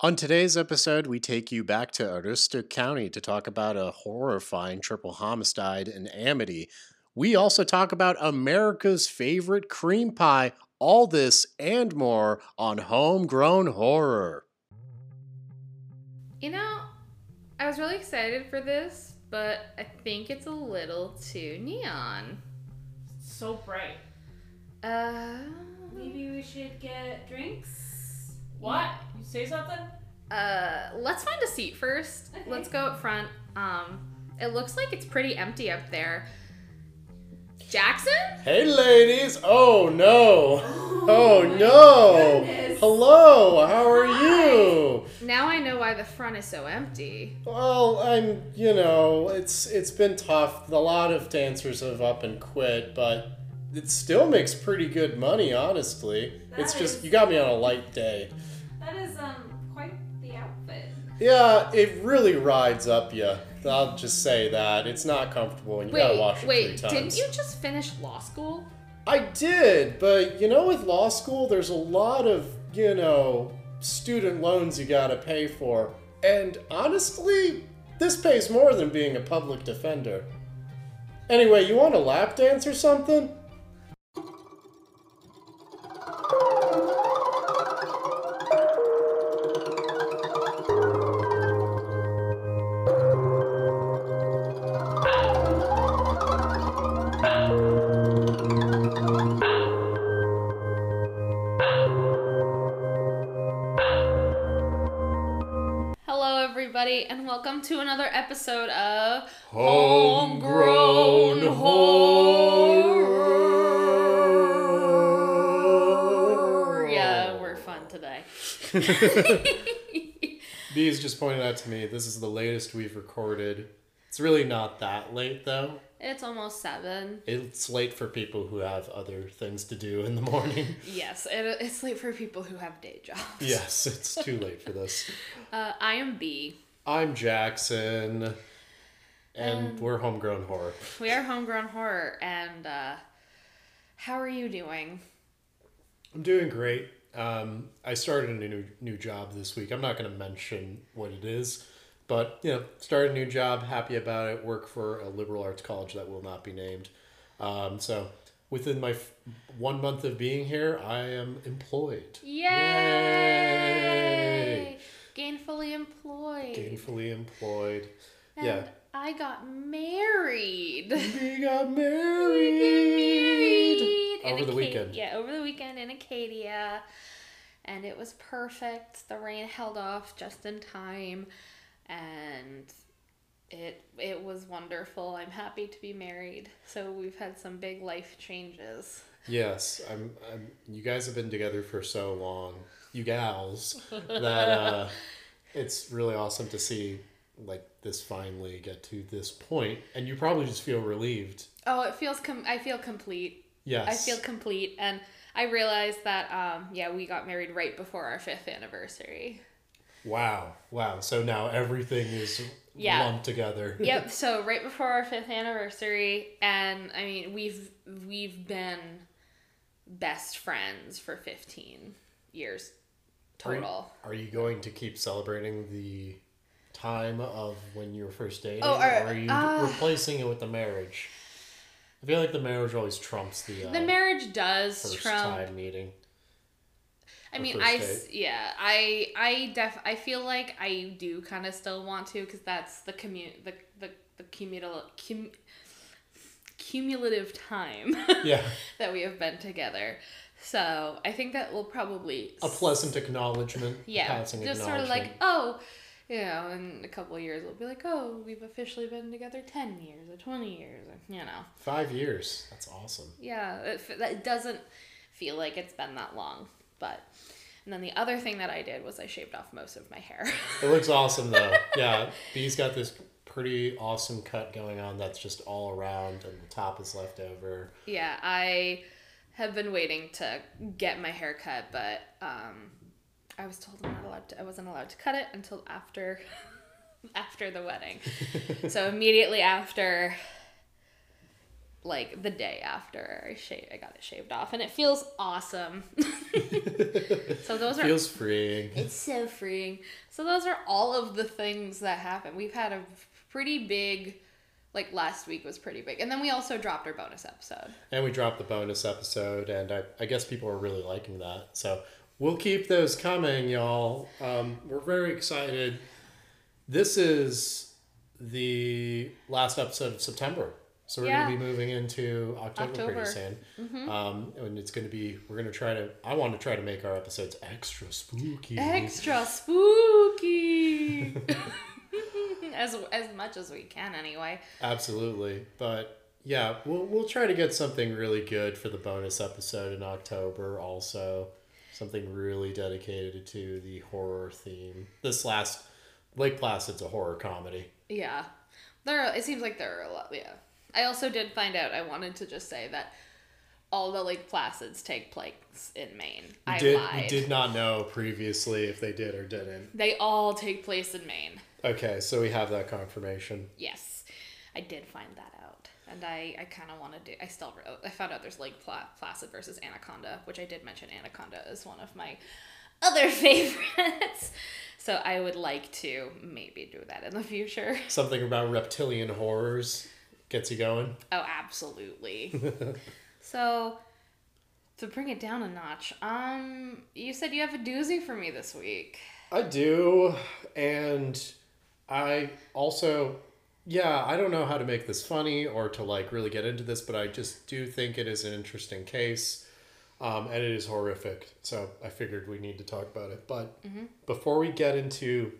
On today's episode, we take you back to Aroostook County to talk about a horrifying triple homicide in Amity. We also talk about America's favorite cream pie, all this and more on Homegrown Horror. You know, I was really excited for this, but I think it's a little too neon. So bright. Uh, Maybe we should get drinks. What? You say something? uh, let's find a seat first. Okay. Let's go up front. Um, it looks like it's pretty empty up there. Jackson? Hey, ladies! Oh no! Oh no! goodness. Hello, how are Hi. you? Now I know why the front is so empty. Well, I'm, you know, it's it's been tough. A lot of dancers have up and quit, but it still makes pretty good money, honestly. That it's just is- you got me on a light day. That is um quite the outfit. Yeah, it really rides up you. I'll just say that. It's not comfortable and you gotta Wait, wash it wait, three times. didn't you just finish law school? I did, but you know, with law school, there's a lot of, you know, student loans you gotta pay for. And honestly, this pays more than being a public defender. Anyway, you want a lap dance or something? To another episode of Homegrown horror. Yeah, we're fun today. Bees just pointed out to me this is the latest we've recorded. It's really not that late though. it's almost seven. It's late for people who have other things to do in the morning. Yes, it, it's late for people who have day jobs. yes, it's too late for this. Uh, I am B. I'm Jackson, and Um, we're homegrown horror. We are homegrown horror, and uh, how are you doing? I'm doing great. Um, I started a new new job this week. I'm not going to mention what it is, but you know, started a new job. Happy about it. Work for a liberal arts college that will not be named. Um, so within my f- one month of being here, I am employed. Yay! Yay! Gainfully employed. Gainfully employed. And yeah. I got married. We got married in over the weekend. Yeah, over the weekend in Acadia. And it was perfect. The rain held off just in time. And it it was wonderful. I'm happy to be married. So we've had some big life changes. Yes, I'm, I'm. You guys have been together for so long, you gals, that uh, it's really awesome to see like this finally get to this point, and you probably just feel relieved. Oh, it feels com- I feel complete. Yes, I feel complete and I realized that um yeah, we got married right before our 5th anniversary. Wow, wow. So now everything is Yeah. lumped together. yep. So right before our fifth anniversary, and I mean we've we've been best friends for fifteen years Are you- total. Are you going to keep celebrating the time of when you were first dating, Oh, or are- are you uh, replacing it with the marriage? I feel like the marriage always trumps the, uh, the marriage does first trump. time meeting. I mean, I s- yeah, I I def I feel like I do kind of still want to because that's the commute the the the cumulative cum, cumulative time Yeah, that we have been together. So I think that will probably a pleasant acknowledgement. yeah, just sort of like oh, you know, in a couple of years we'll be like oh, we've officially been together ten years or twenty years, or, you know, Five years. That's awesome. yeah, it, that doesn't feel like it's been that long, but. And then the other thing that I did was I shaved off most of my hair. It looks awesome though. yeah, B's got this pretty awesome cut going on that's just all around, and the top is left over. Yeah, I have been waiting to get my hair cut, but um, I was told I'm not allowed to. I wasn't allowed to cut it until after after the wedding. so immediately after like the day after I shaved, I got it shaved off, and it feels awesome. so those are Feels freeing. it's so freeing. So those are all of the things that happen. We've had a pretty big, like last week was pretty big, and then we also dropped our bonus episode. And we dropped the bonus episode, and I, I guess people are really liking that. So we'll keep those coming, y'all. Um, we're very excited. This is the last episode of September. So we're Yeah. going to be moving into October, October. pretty soon. Um, and it's going to be, we're going to try to, I want to try to make our episodes extra spooky. Extra spooky. as as much as we can, anyway. Absolutely. But yeah, we'll we'll try to get something really good for the bonus episode in October also. Something really dedicated to the horror theme. This last Lake Placid's a horror comedy. Yeah, there. Are, it seems like there are a lot. Yeah, I also did find out. I wanted to just say that all the Lake Placids take place in Maine. We I did lied. we did not know previously if they did or didn't. They all take place in Maine. Okay, so we have that confirmation. Yes, I did find that out, and I, I kind of want to do. I still wrote. I found out there's Lake Pla- Placid versus Anaconda, which I did mention. Anaconda is one of my other favorites, so I would like to maybe do that in the future. Something about reptilian horrors gets you going. Oh, absolutely. so, to bring it down a notch, um, you said you have a doozy for me this week. I do, and I also, yeah, I don't know how to make this funny or to like really get into this, but I just do think it is an interesting case, um, and it is horrific. So I figured we need to talk about it. But before we get into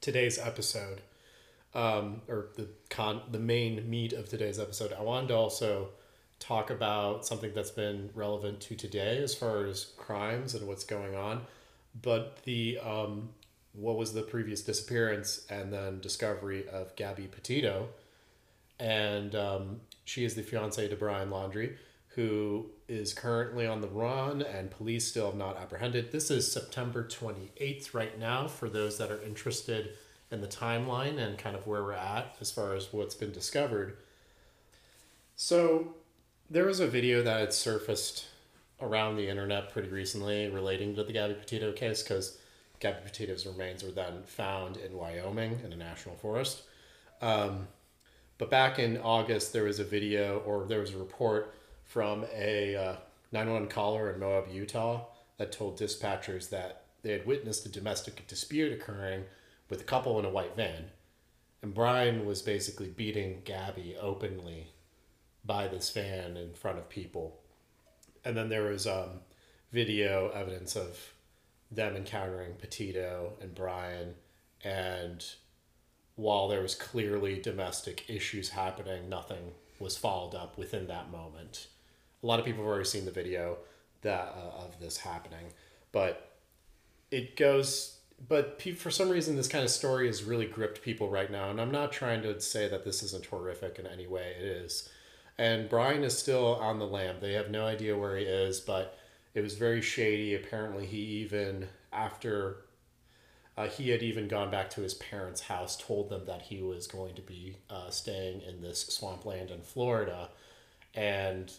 today's episode, um, or the con, the main meat of today's episode, I wanted to also talk about something that's been relevant to today as far as crimes and what's going on but the um, what was the previous disappearance and then discovery of Gabby Petito, and um, she is the fiance to Brian Laundrie, who is currently on the run, and police still have not apprehended. This is September twenty eighth right now. For those that are interested in the timeline and kind of where we're at as far as what's been discovered. So there was a video that had surfaced around the internet pretty recently relating to the Gabby Petito case because Gabby Petito's remains were then found in Wyoming in a national forest. Um, but back in August, there was a video or there was a report from a uh, 911 caller in Moab, Utah, that told dispatchers that they had witnessed a domestic dispute occurring with a couple in a white van. And Brian was basically beating Gabby openly by this van in front of people and then there was um, video evidence of them encountering Petito and Brian, and while there was clearly domestic issues happening, nothing was followed up within that moment. A lot of people have already seen the video that uh, of this happening, but it goes. But for some reason, this kind of story has really gripped people right now, and I'm not trying to say that this isn't horrific in any way. It is and Brian is still on the lam. They have no idea where he is, but it was very shady. Apparently, he even after uh, he had even gone back to his parents' house, told them that he was going to be uh, staying in this swampland in Florida, and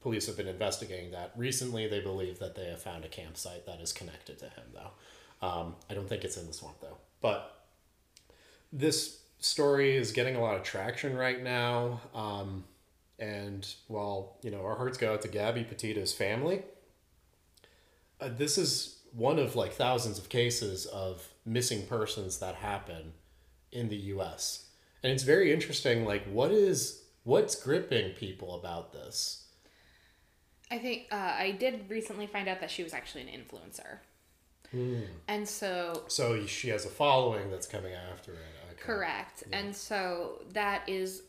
police have been investigating that. Recently, they believe that they have found a campsite that is connected to him, though. Um, I don't think it's in the swamp though, but this story is getting a lot of traction right now. Um, and while, you know, our hearts go out to Gabby Petito's family, uh, this is one of like thousands of cases of missing persons that happen in the US. And it's very interesting like what is what's gripping people about this? I think uh, I did recently find out that she was actually an influencer, and so So she has a following that's coming after it. Okay. correct, and so that is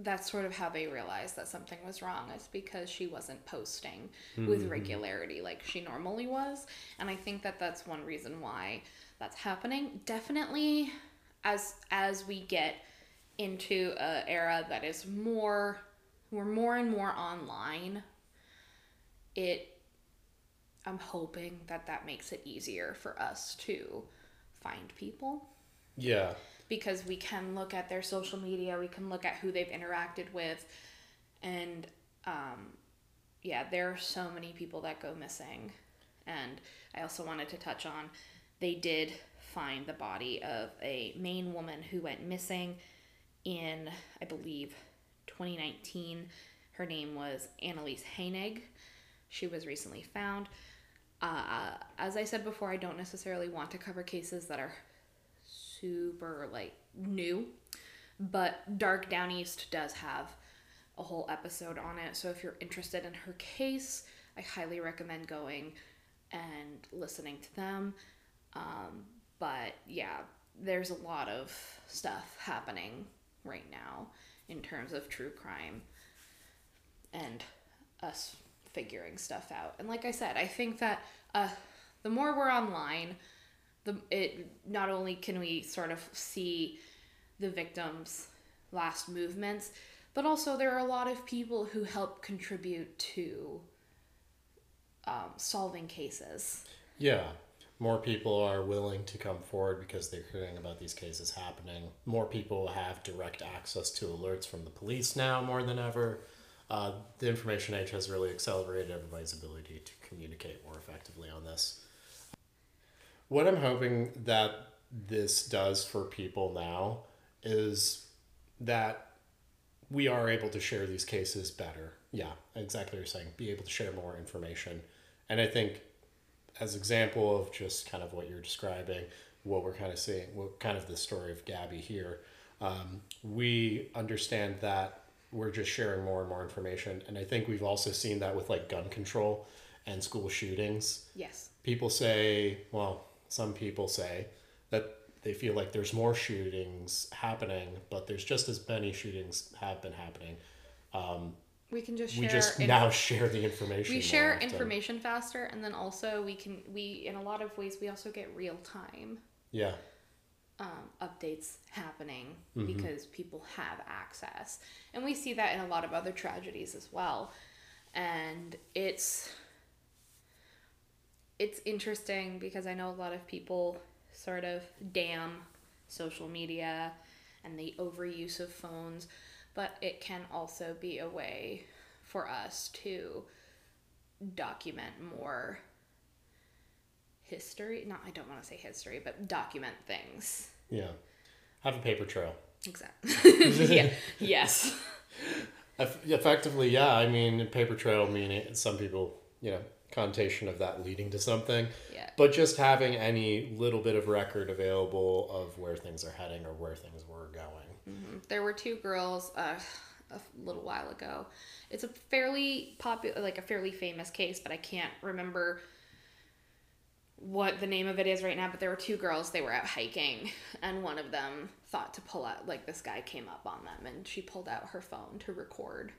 that's sort of how they realized that something was wrong is because she wasn't posting with hmm. regularity like she normally was, and I think that that's one reason why that's happening. Definitely, as as we get into a era that is more we're more and more online it i'm hoping that that makes it easier for us to find people Yeah. Because we can look at their social media we can look at who they've interacted with And um, yeah, there are so many people that go missing. And I also wanted to touch on they did find the body of a Maine woman who went missing in, I believe, 2019. Her name was Annalise Heinig. She was recently found. Uh, as I said before, I don't necessarily want to cover cases that are super like new, but Dark Down East does have a whole episode on it. So if you're interested in her case, I highly recommend going and listening to them. Um, but yeah, there's a lot of stuff happening right now in terms of true crime and us figuring stuff out. And like I said, I think that uh, the more we're online, the it not only can we sort of see the victims' last movements, but also there are a lot of people who help contribute to um, solving cases. Yeah. More people are willing to come forward because they're hearing about these cases happening. More people have direct access to alerts from the police now more than ever. Uh, the information age has really accelerated everybody's ability to communicate more effectively on this. What I'm hoping that this does for people now is that we are able to share these cases better. Yeah, exactly what you're saying. Be able to share more information. And I think as example of just kind of what you're describing, what we're kind of seeing, what kind of the story of Gabby here, um, we understand that we're just sharing more and more information. And I think we've also seen that with like gun control and school shootings. Yes. People say, well, some people say that they feel like there's more shootings happening, but there's just as many shootings have been happening. Um, We can just share. we just inf- now share the information. we share information faster, and then also we can we in a lot of ways we also get real time Yeah. um, updates happening Mm-hmm. because people have access, and we see that in a lot of other tragedies as well, and it's it's interesting because I know a lot of people sort of damn social media and the overuse of phones, but it can also be a way for us to document more history. Not, I don't want to say history, but document things. Yeah. Have a paper trail. Exactly. yeah. Yes. Eff- Effectively, yeah. I mean, paper trail meaning some people, you know, connotation of that leading to something. Yeah. But just having any little bit of record available of where things are heading or where things were going. There were two girls uh, a little while ago. It's a fairly popular, like a fairly famous case, but I can't remember what the name of it is right now. But there were two girls. They were out hiking, and one of them thought to pull out. Like this guy came up on them, and she pulled out her phone to record.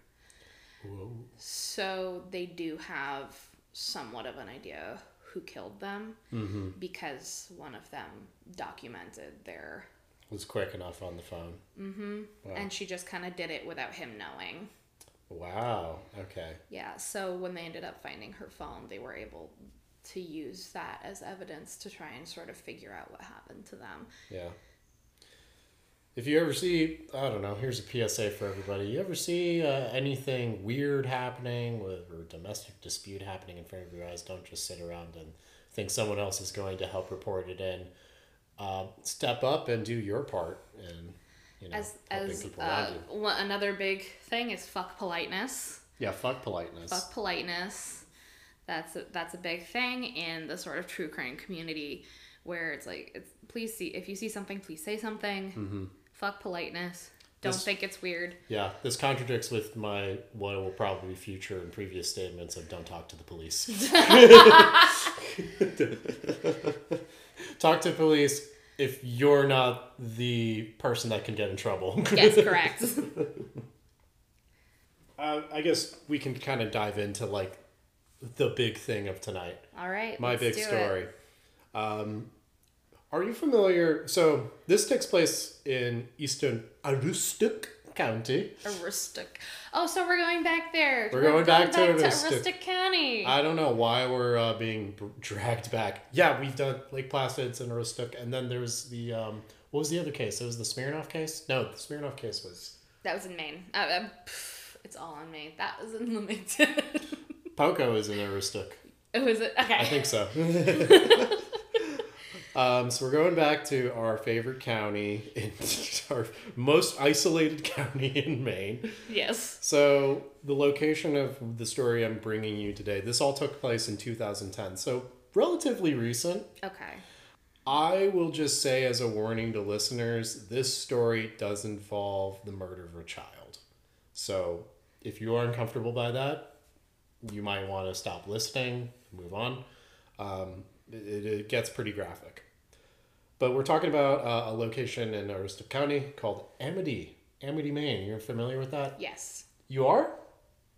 Whoa. So they do have somewhat of an idea who killed them Mm-hmm. because one of them documented their Was quick enough on the phone. mm-hmm. Wow. and she just kind of did it without him knowing. Wow. Okay. Yeah, so when they ended up finding her phone, they were able to use that as evidence to try and sort of figure out what happened to them. Yeah. If you ever see, I don't know, here's a PSA for everybody. You ever see uh, anything weird happening with or domestic dispute happening in front of your eyes, don't just sit around and think someone else is going to help report it in. Uh, step up and do your part in, you know, As as people uh, one, another big thing is fuck politeness. Yeah, fuck politeness. Fuck politeness. That's a, that's a big thing in the sort of true crime community where it's like it's, please see if you see something, please say something. Mm-hmm. Fuck politeness. Don't This- think it's weird. Yeah, this contradicts with my what will probably be future and previous statements of don't talk to the police. talk to police if you're not the person that can get in trouble. Yes, correct. uh, I guess we can kind of dive into like the big thing of tonight. All right. My big story. Um, are you familiar? So this takes place in eastern Aroostook County. Aroostook. Oh, so we're going back there. We're going back to Aroostook. Aroostook County. I don't know why we're uh, being dragged back. Yeah, we've done Lake Placid's and Aroostook, and then there's the um, what was the other case? It was the Smirnoff case. No, the Smirnoff case was that was in Maine. Uh, uh, pff, It's all on me. That was in LinkedIn. Poco is in Aroostook. oh, is it? Okay. I think so. um, so we're going back to our favorite county, in our most isolated county in Maine. Yes. So the location of the story I'm bringing you today, this all took place in 2010. So relatively recent. Okay. I will just say as a warning to listeners, this story does involve the murder of a child. So if you are uncomfortable by that, you might want to stop listening, move on. Um, it, it gets pretty graphic. But we're talking about uh, a location in Aroostook County called Amity, Amity, Maine. You're familiar with that? Yes. You are?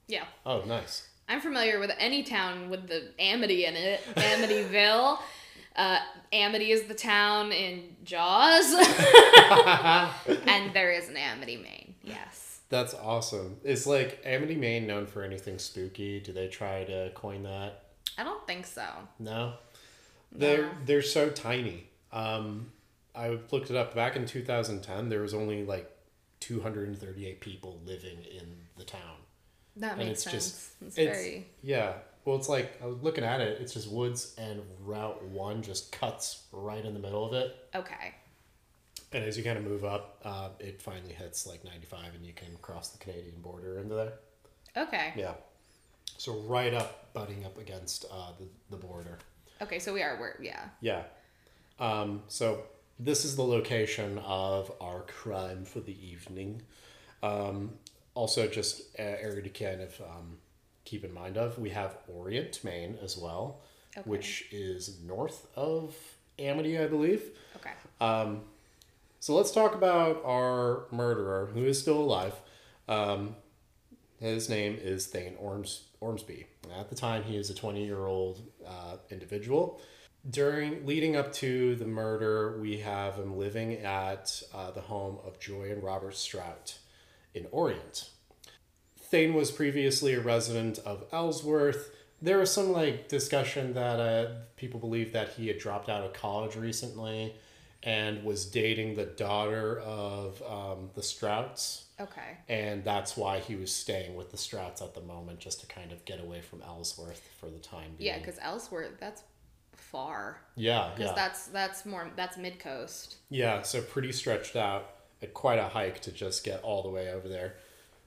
Yeah. Oh, nice. I'm familiar with any town with the Amity in it. Amityville. Uh, Amity is the town in Jaws. and there is an Amity, Maine. Yes. That's awesome. Is like Amity, Maine known for anything spooky? Do they try to coin that? I don't think so. No, they're they're so tiny. Um, I looked it up back in 2010. There was only like 238 people living in the town. That And makes it's sense. just- it's, it's- very. Yeah, well, it's like I was looking at it. It's just woods, and Route One just cuts right in the middle of it. Okay. And as you kind of move up, uh, it finally hits like 95, and you can cross the Canadian border into there. Okay. Yeah, so right up, butting up against uh, the the border. Okay, so we are where, yeah. Yeah. Um, so this is the location of our crime for the evening. Um, also, just uh, area to kind of um, keep in mind of, we have Orient, Maine as well, Okay. which is north of Amity, I believe. Okay. Um, so let's talk about our murderer, who is still alive. Um, his name is Thayne Orms- Ormsby. At the time, he is a 20 year old uh, individual. During leading up to the murder, we have him living at uh, the home of Joy and Robert Strout in Orient. Thayne was previously a resident of Ellsworth. There was some like discussion that uh, people believe that he had dropped out of college recently and was dating the daughter of um, the Strouts, Okay. and that's why he was staying with the Strouts at the moment, just to kind of get away from Ellsworth for the time being. Yeah, because Ellsworth, that's far. yeah, Because yeah, that's that's more that's mid coast. yeah. So pretty stretched out, at quite a hike to just get all the way over there.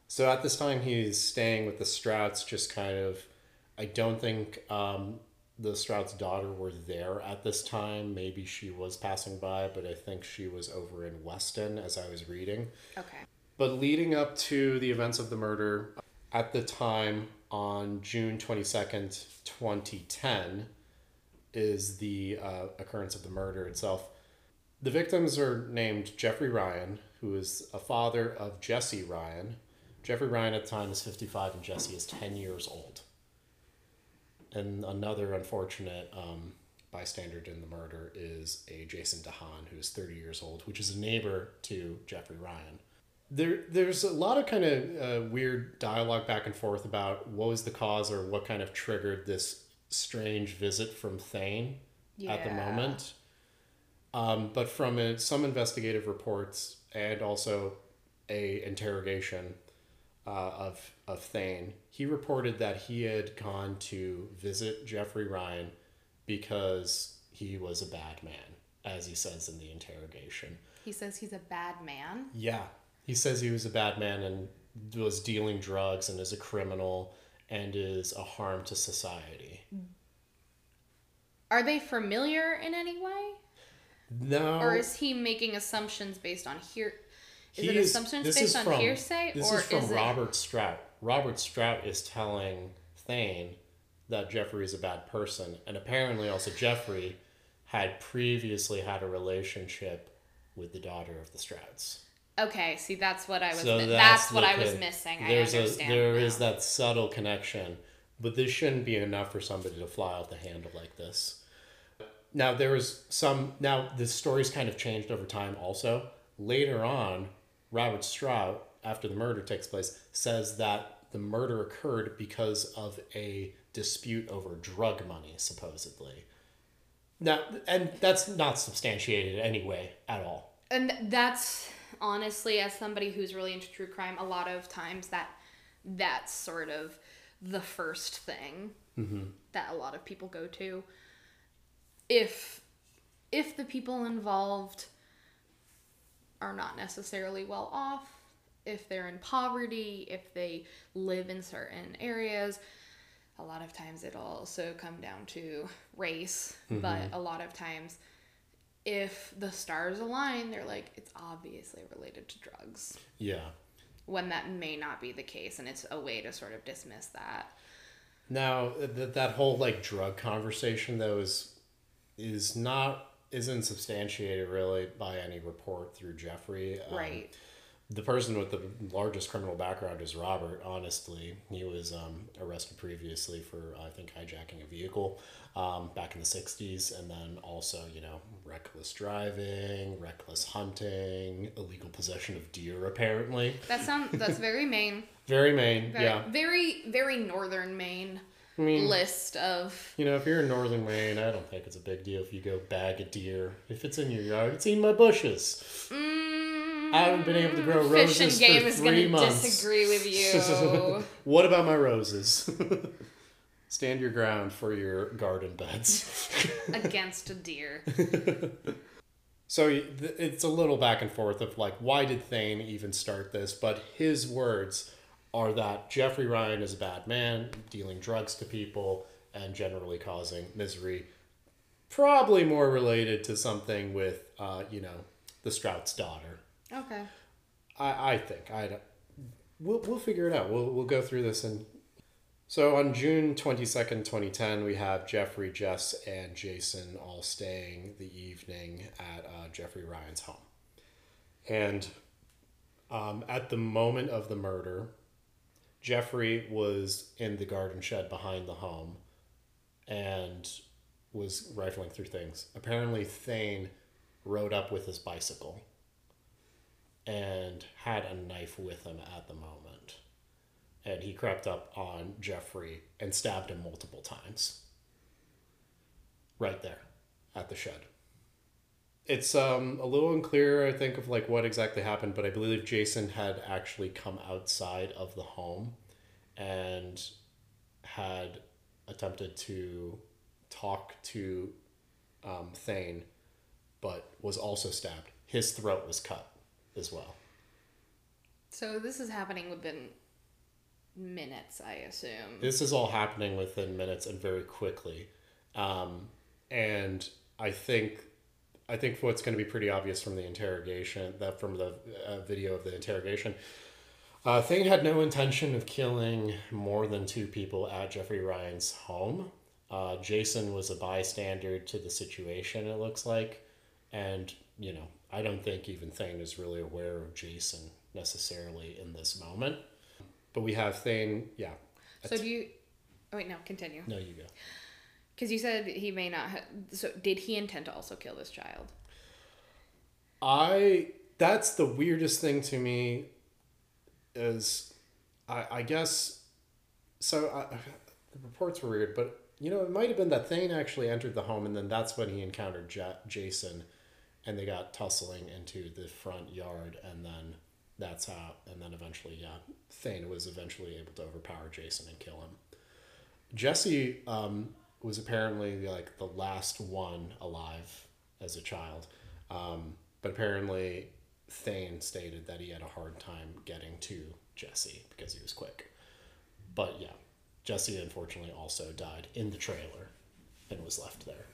So at this time, he's staying with the Strouts, just kind of. I don't think um, the Strouts' daughter were there at this time. Maybe she was passing by, but I think she was over in Weston as I was reading. Okay. But leading up to the events of the murder, at the time on June 22nd, 2010, is the uh, occurrence of the murder itself. The victims are named Jeffrey Ryan, who is a father of Jesse Ryan. Jeffrey Ryan at the time is 55 and Jesse is 10 years old. And another unfortunate um, bystander in the murder is a Jason DeHaan, who is 30 years old, which is a neighbor to Jeffrey Ryan there there's a lot of kind of uh, weird dialogue back and forth about what was the cause or what kind of triggered this strange visit from Thayne at the moment. Um, but from uh some investigative reports and also a interrogation uh, of of Thayne, he reported that he had gone to visit Jeffrey Ryan because he was a bad man, as he says in the interrogation. He says he's a bad man. Yeah. He says he was a bad man and was dealing drugs and is a criminal and is a harm to society. Are they familiar in any way? No. Or is he making assumptions based on hear? Is it assumptions this based is on from- hearsay, This or is from is it? Robert Strout. Robert Strout is telling Thayne that Jeffrey is a bad person. And apparently, also, Jeffrey had previously had a relationship with the daughter of the Strouts. Okay, see, that's what I was. So mi- that's that's, what I was missing. I There's understand. a there is that subtle connection, but this shouldn't be enough for somebody to fly off the handle like this. Now there was some. Now the story's kind of changed over time. Also, later on, Robert Strout, after the murder takes place, says that the murder occurred because of a dispute over drug money, supposedly. Now, and that's not substantiated anyway at all. and that's honestly, as somebody who's really into true crime, a lot of times that that's sort of the first thing mm-hmm. that a lot of people go to. If if the people involved are not necessarily well off, if they're in poverty, if they live in certain areas, a lot of times it'll also come down to race, mm-hmm. but a lot of times if the stars align, they're like it's obviously related to drugs Yeah. when that may not be the case and it's a way to sort of dismiss that. Now that that whole like drug conversation though is is not isn't substantiated really by any report through Jeffrey. Um, Right. The person with the largest criminal background is Robert. Honestly, he was um, arrested previously for I think hijacking a vehicle um, back in the '60s, and then also you know reckless driving, reckless hunting, illegal possession of deer. Apparently, That sound that's very Maine. very Maine. Very, yeah, very very northern Maine I mean, list of You know, if you're in northern Maine, I don't think it's a big deal if you go bag a deer. If it's in your yard, it's in my bushes. mm, I haven't been able to grow roses Fish and Game for is three gonna months. disagree with you. what about my roses? Stand your ground for your garden beds. against a deer. so it's a little back and forth of like, why did Thayne even start this? But his words are that Jeffrey Ryan is a bad man, dealing drugs to people and generally causing misery. Probably more related to something with, uh, you know, the Strout's daughter. Okay. I, I think I we'll we'll figure it out. We'll we'll go through this and so on June twenty second, twenty ten, we have Jeffrey, Jess, and Jason all staying the evening at uh, Jeffrey Ryan's home, and um, at the moment of the murder, Jeffrey was in the garden shed behind the home, and was rifling through things. Apparently, Thayne rode up with his bicycle and had a knife with him at the moment. And he crept up on Jeffrey and stabbed him multiple times. Right there at the shed. It's um, a little unclear, I think, of like what exactly happened, but I believe Jason had actually come outside of the home and had attempted to talk to um, Thayne, but was also stabbed. His throat was cut as well. So this is happening within minutes, I assume. This is all happening within minutes and very quickly, um, and I think, I think what's going to be pretty obvious from the interrogation, that from the uh, video of the interrogation, uh, Thayne had no intention of killing more than two people at Jeffrey Ryan's home. Uh, Jason was a bystander to the situation. It looks like, and you know, I don't think even Thayne is really aware of Jason necessarily in this moment. But we have Thayne, yeah. So do you? Oh wait, no. Continue. No, you go. Because you said he may not. Ha- so did he intend to also kill this child? I that's the weirdest thing to me is I I guess so I, the reports were weird but you know it might have been that Thayne actually entered the home and then that's when he encountered ja- Jason and they got tussling into the front yard and then that's how and then eventually yeah Thayne was eventually able to overpower Jason and kill him. Jesse um, was apparently like the last one alive as a child. Um, but apparently, Thayne stated that he had a hard time getting to Jesse because he was quick. But yeah, Jesse unfortunately also died in the trailer and was left there.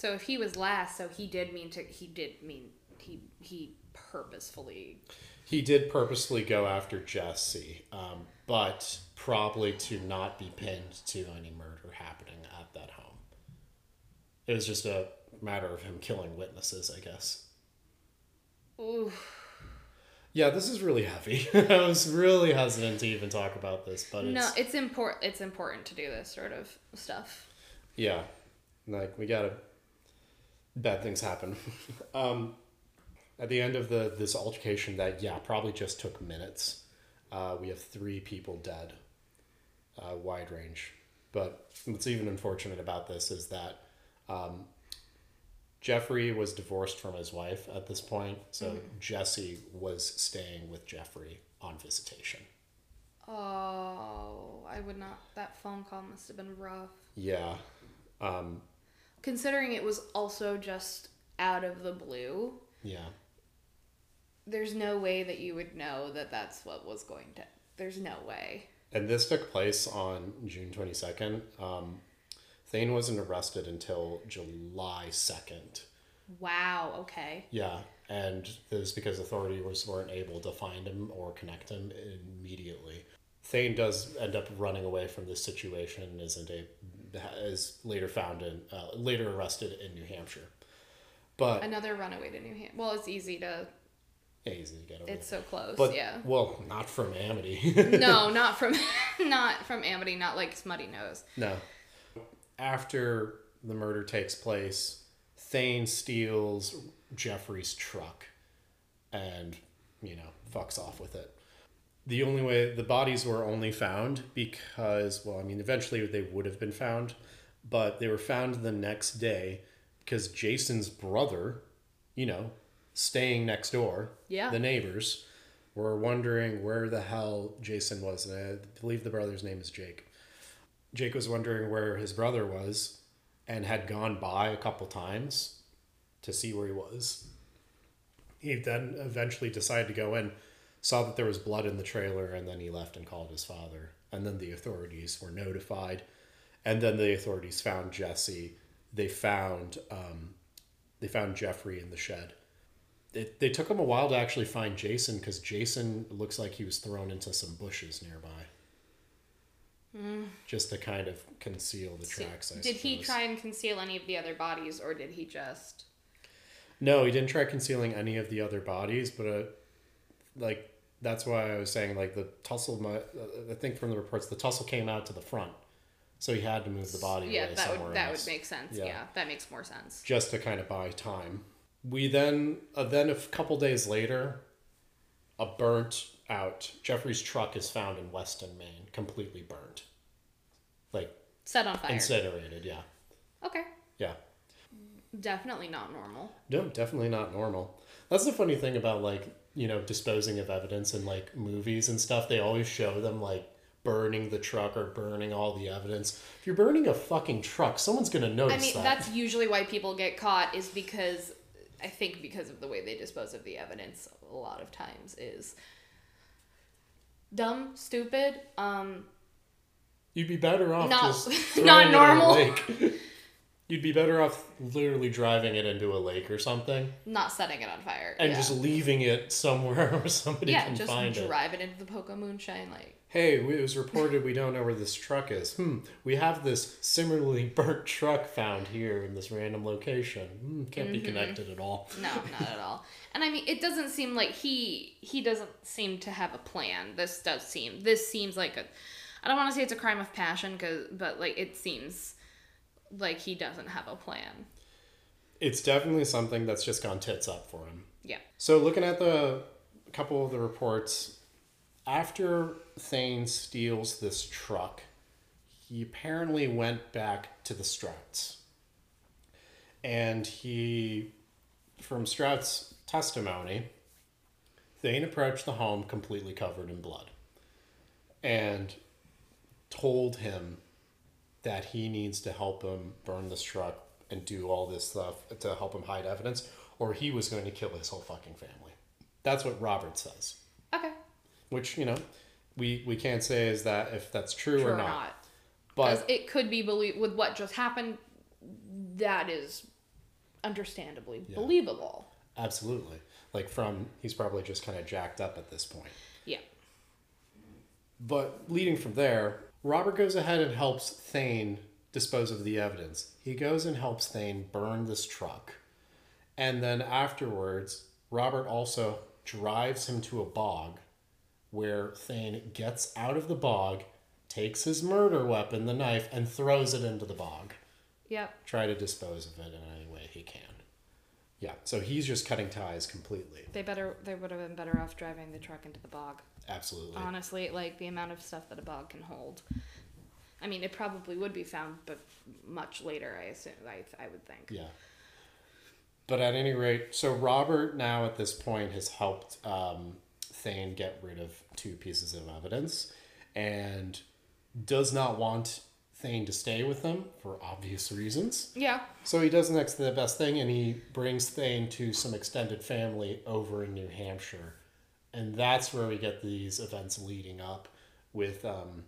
So if he was last, so he did mean to. He did mean he he purposefully. He did purposely go after Jesse, um, but probably to not be pinned to any murder happening at that home. It was just a matter of him killing witnesses, I guess. Ooh. Yeah, this is really heavy. I was really hesitant to even talk about this, but it's No, it's important. It's important to do this sort of stuff. yeah, like we gotta. Bad things happen. um, at the end of the this altercation, that yeah probably just took minutes. Uh, we have three people dead. Uh, wide range, but what's even unfortunate about this is that um, Jeffrey was divorced from his wife at this point, so Jesse was staying with Jeffrey on visitation. Oh, I would not. That phone call must have been rough. Yeah. Um, Considering it was also just out of the blue, yeah. there's no way that you would know that that's what was going to. There's no way. And this took place on June 22nd. Um, Thayne wasn't arrested until July 2nd. Wow. Okay. Yeah, and this is because authorities weren't able to find him or connect him immediately. Thayne does end up running away from this situation and isn't a is later found in uh, later arrested in New Hampshire. But Another runaway to New Hampshire. Well, it's easy to. yeah, easy to get over. It's so close. but yeah. well, not from Amity. no, not from, not from Amity. Not like Smuttynose. No. After the murder takes place, Thayne steals Jeffrey's truck and, you know, fucks off with it. The only way the bodies were only found because, well, I mean, eventually they would have been found, but they were found the next day because Jason's brother, you know, staying next door, Yeah. the neighbors, were wondering where the hell Jason was. And I believe the brother's name is Jake. Jake was wondering where his brother was and had gone by a couple times to see where he was. He then eventually decided to go in, saw that there was blood in the trailer, and then he left and called his father. And then the authorities were notified. And then the authorities found Jesse. They found um, they found Jeffrey in the shed. It, they took him a while to actually find Jason because Jason looks like he was thrown into some bushes nearby just to kind of conceal the tracks. I did he try and conceal any of the other bodies, or did he just? No, he didn't try concealing any of the other bodies, but uh, like that's why I was saying like the tussle. My, I think from the reports, the tussle came out to the front, so he had to move the body Yeah, that somewhere would that else would make sense. Yeah. Yeah. that makes more sense. just to kind of buy time. We then uh, then a couple days later, a burnt out Jeffrey's truck is found in Weston, Maine, completely burnt, like Set on fire. incinerated. Yeah, okay, yeah. definitely not normal. No, definitely not normal. That's the funny thing about like, you know, disposing of evidence in like movies and stuff. They always show them like burning the truck or burning all the evidence. If you're burning a fucking truck, someone's gonna notice I mean, that. that's usually why people get caught is because I think because of the way they dispose of the evidence a lot of times is dumb, stupid, um You'd be better off Not- not it in a normal. You'd be better off literally driving it into a lake or something not setting it on fire. and yeah. just leaving it somewhere where somebody yeah, can find it. Yeah, just drive it into the Pocomoonshine Lake. Hey, it was reported we don't know where this truck is. Hmm, we have this similarly burnt truck found here in this random location. Hmm, can't Mm-hmm. be connected at all. No, not at all. And I mean, it doesn't seem like he he doesn't seem to have a plan. This does seem this seems like a I don't want to say it's a crime of passion cuz but like it seems like he doesn't have a plan. It's definitely something that's just gone tits up for him. Yeah. So, looking at the couple of the reports, after Thayne steals this truck, he apparently went back to the Strouts. And he, from Strout's testimony, Thayne approached the home completely covered in blood and told him that he needs to help him burn this truck and do all this stuff to help him hide evidence, or he was going to kill his whole fucking family. That's what Robert says. Okay. Which, you know, we, we can't say is that if that's true, True or not. Because But it could be believed with what just happened that is understandably believable. absolutely. Like, from, he's probably just kind of jacked up at this point. Yeah. But leading from there, Robert goes ahead and helps Thayne dispose of the evidence. He goes and helps Thayne burn this truck. And then afterwards, Robert also drives him to a bog where Thayne gets out of the bog, takes his murder weapon, the knife, and throws it into the bog. Yep. Try to dispose of it in any way he can. Yeah, so he's just cutting ties completely. They better they would have been better off driving the truck into the bog. Absolutely. Honestly, like the amount of stuff that a bog can hold. I mean, it probably would be found, but much later. I assume. I, I would think. Yeah. But at any rate, so Robert now at this point has helped um, Thayne get rid of two pieces of evidence and does not want Thayne to stay with them for obvious reasons. Yeah. So he does next the best thing and he brings Thayne to some extended family over in New Hampshire. And that's where we get these events leading up with um,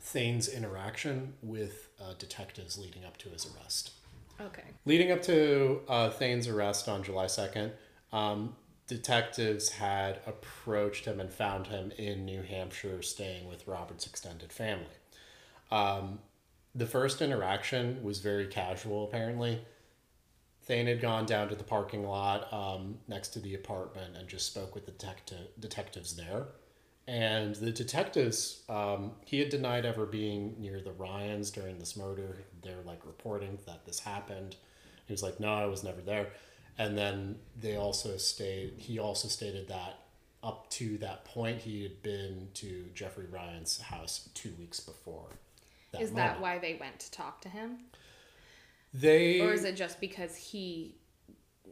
Thayne's interaction with uh, detectives leading up to his arrest. Okay. Leading up to uh, Thayne's arrest on July 2nd, um, detectives had approached him and found him in New Hampshire staying with Robert's extended family. Um, the first interaction was very casual, apparently. Thayne had gone down to the parking lot um, next to the apartment and just spoke with the detective, detectives there. And the detectives, um, he had denied ever being near the Ryans during this murder. They're like reporting that this happened. He was like, "No, I was never there." And then they also state he also stated that up to that point he had been to Jeffrey Ryan's house two weeks before. Is that why they went to talk to him? They? Or is it just because he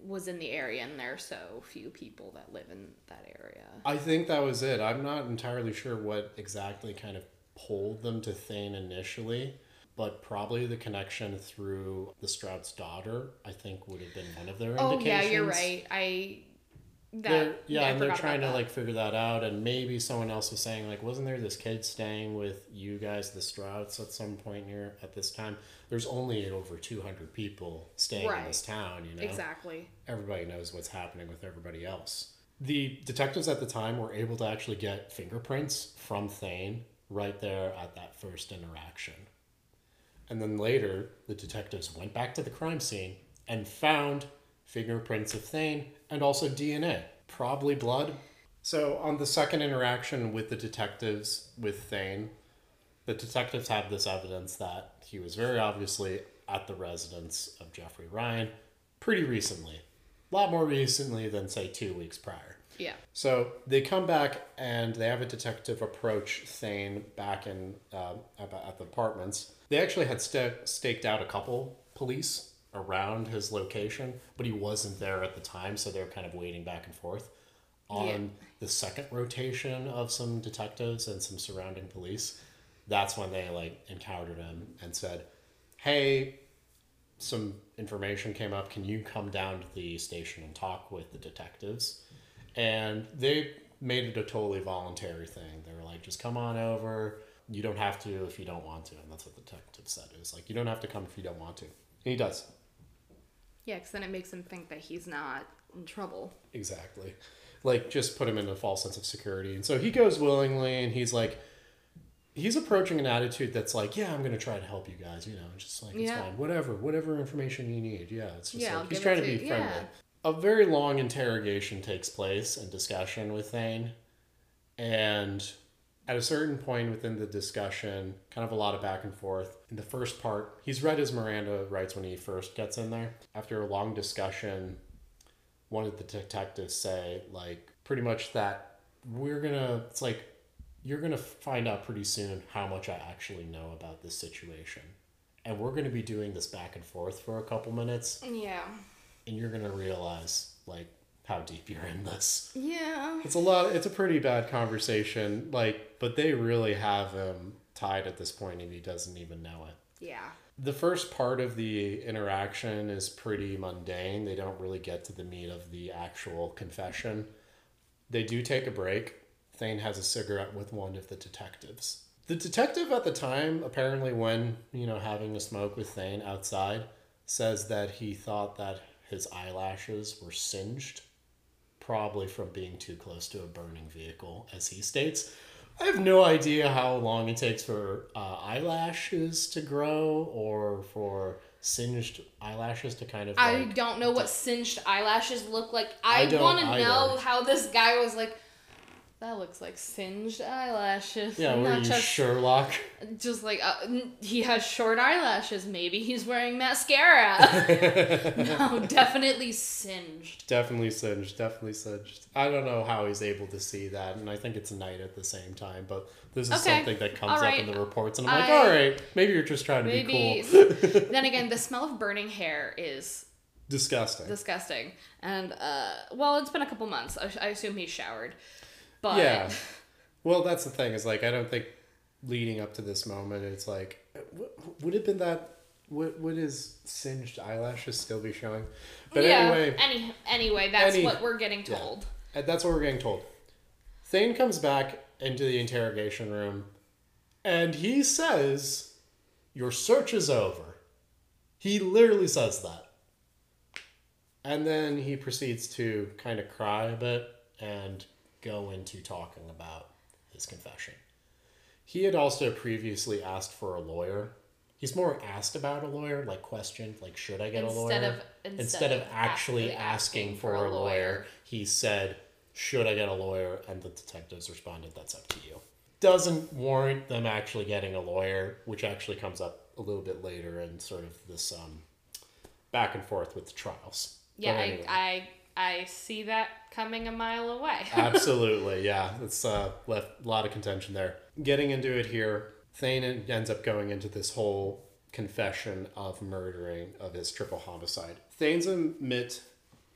was in the area and there are so few people that live in that area? I think that was it. I'm not entirely sure what exactly kind of pulled them to Thayne initially, but probably the connection through the Strout's daughter, I think, would have been one of their Oh yeah, you're right. I that They're, yeah, I and they're trying to that. like figure that out, and maybe someone else was saying like, wasn't there this kid staying with you guys, the Strouts, at some point here at this time? There's only over two hundred people staying in this town, you know. exactly. everybody knows what's happening with everybody else. The detectives at the time were able to actually get fingerprints from Thayne right there at that first interaction. And then later, the detectives went back to the crime scene and found fingerprints of Thayne and also DNA, probably blood. So, on the second interaction with the detectives with Thayne, the detectives have this evidence that he was very obviously at the residence of Jeffrey Ryan pretty recently. A lot more recently than, say, two weeks prior. Yeah. So they come back and they have a detective approach Thayne back in uh, at the apartments. They actually had sta staked out a couple police around his location, but he wasn't there at the time, so they were kind of waiting back and forth. On Yeah. the second rotation of some detectives and some surrounding police, that's when they like encountered him and said, "Hey, some information came up. Can you come down to the station and talk with the detectives?" And they made it a totally voluntary thing. They were like, just come on over. You don't have to if you don't want to. And that's what the detective said. It was like, you don't have to come if you don't want to. And he does. Yeah, because then it makes him think that he's not in trouble. Exactly. Like, just put him in a false sense of security. And so he goes willingly and he's like, he's approaching an attitude that's like, yeah, I'm going to try to help you guys, you know, just like, it's Yeah. fine. Whatever, whatever information you need. Yeah, it's just Yeah, like, he's trying to be friendly. Yeah. A very long interrogation takes place and discussion with Thayne. And at a certain point within the discussion, kind of a lot of back and forth. In the first part, he's read his Miranda rights when he first gets in there. After a long discussion, one of the detectives say, like, pretty much that we're gonna, it's like, you're gonna find out pretty soon how much I actually know about this situation. And we're gonna be doing this back and forth for a couple minutes, Yeah. and you're gonna realize, like, how deep you're in this. Yeah. It's a lot. It's a pretty bad conversation. Like, but they really have him tied at this point, and he doesn't even know it. Yeah. The first part of the interaction is pretty mundane. They don't really get to the meat of the actual confession. They do take a break. Thayne has a cigarette with one of the detectives. The detective at the time, apparently, when you know having a smoke with Thayne outside, says that he thought that his eyelashes were singed probably from being too close to a burning vehicle, as he states. I have no idea how long it takes for uh, eyelashes to grow or for singed eyelashes to kind of I like. don't know what singed eyelashes look like. I I, want to know how this guy was like. That looks like singed eyelashes. yeah, were not you just Sherlock? just like uh, he has short eyelashes. Maybe he's wearing mascara. no, definitely singed. definitely singed, definitely singed. I don't know how he's able to see that, and I think it's night at the same time, but this is Okay, something that comes all up in the reports, and I'm like, I- all right, maybe you're just trying to Maybe. be cool. then again, the smell of burning hair is Disgusting. disgusting. And uh, well, it's been a couple months. I, I assume he showered, but yeah. Well, that's the thing is like I don't think leading up to this moment it's like would it have been that would, would his singed eyelashes still be showing? But yeah. anyway, Any anyway, that's Any- what we're getting told. Uh, That's what we're getting told. Thayne comes back into the interrogation room and he says, Your search is over. He literally says that. And then he proceeds to kind of cry a bit and go into talking about his confession. He had also previously asked for a lawyer. He's more asked about a lawyer, like questioned, like should I get a lawyer? Instead of- instead, instead of of actually actually asking, asking for, for a lawyer, lawyer. he said, "Should I get a lawyer?" And the detectives responded, "That's up to you." Doesn't warrant them actually getting a lawyer, which actually comes up a little bit later in sort of this um, back and forth with the trials. Yeah, But I. I I see that coming a mile away. Absolutely, yeah. It's uh, left a lot of contention there. Getting into it here, Thayne ends up going into this whole confession of murdering of his triple homicide. Thayne's admit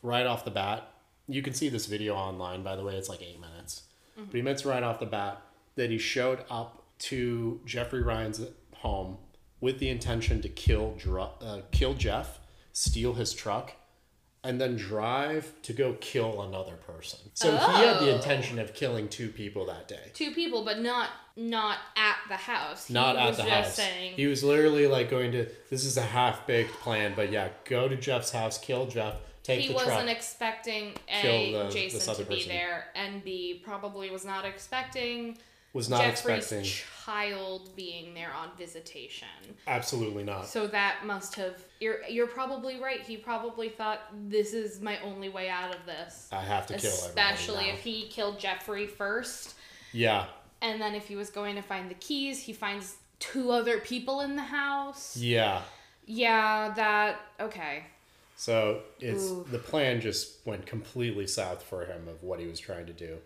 right off the bat. You can see this video online, by the way. It's like eight minutes, but he admits right off the bat that he showed up to Jeffrey Ryan's home with the intention to kill uh, kill Jeff, steal his truck, and then drive to go kill another person. So he had the Oh. intention of killing two people that day. Two people, but not not at the house. He Not at the house. Saying, He was literally like going to. This is a half baked plan, but yeah, go to Jeff's house, kill Jeff, take the truck. he the wasn't truck. expecting a the- this Jason other to be person. there, and B probably was not expecting was not Jeffrey's expecting. child being there on visitation. absolutely not. So that must have you're you're probably right. He probably thought this is my only way out of this. I have to kill everybody. Especially if he killed Jeffrey first, Yeah, and then if he was going to find the keys, he finds two other people in the house. yeah. Yeah, that okay. So it's Ooh. the plan just went completely south for him of what he was trying to do.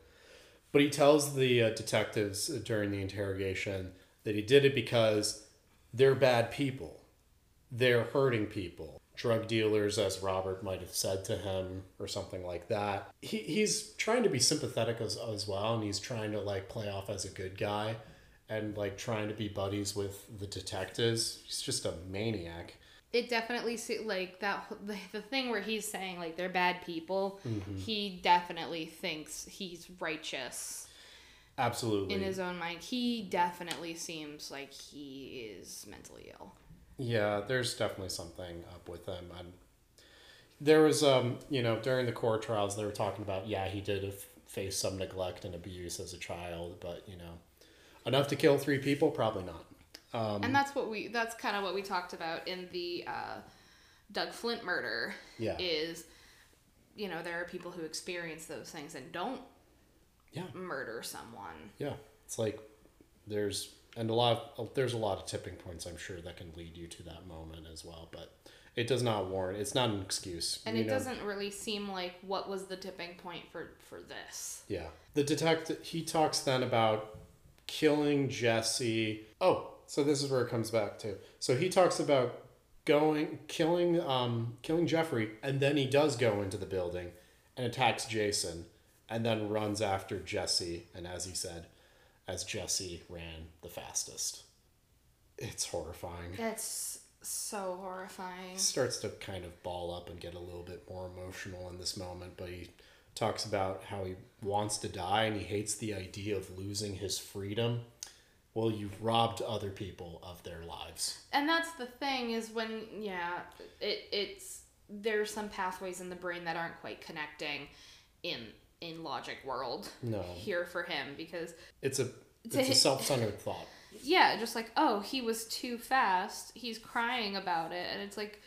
But he tells the uh, detectives during the interrogation that he did it because they're bad people. They're hurting people. Drug dealers, as Robert might have said to him, or something like that. He, he's trying to be sympathetic as, as well, and he's trying to like play off as a good guy and like trying to be buddies with the detectives. He's just a maniac. It definitely like that the, the thing where he's saying like they're bad people. Mm-hmm. He definitely thinks he's righteous Absolutely. in his own mind. He definitely seems like he is mentally ill. Yeah, there's definitely something up with him. And there was, um, you know, during the court trials, they were talking about, yeah, he did face some neglect and abuse as a child, but you know, enough to kill three people, probably not. Um, and that's what we that's kind of what we talked about in the uh, Doug Flint murder yeah, is you know there are people who experience those things and don't yeah, murder someone. yeah. It's like there's and a lot of there's a lot of tipping points. I'm sure that can lead you to that moment as well, but it does not warrant. It's not an excuse. And it know? doesn't really seem like what was the tipping point for for this. Yeah. The detective he talks then about killing Jesse. Oh, so this is where it comes back to. So he talks about going killing um killing Jeffrey and then he does go into the building and attacks Jason and then runs after Jesse and as he said as Jesse ran the fastest. It's horrifying. That's so horrifying. He starts to kind of ball up and get a little bit more emotional in this moment, but he talks about how he wants to die and he hates the idea of losing his freedom. Well, you've robbed other people of their lives. And that's the thing is when yeah, it it's there's some pathways in the brain that aren't quite connecting in in logic world No, here for him because it's a it's a self-centered thought. yeah, just like oh, he was too fast. He's crying about it and it's like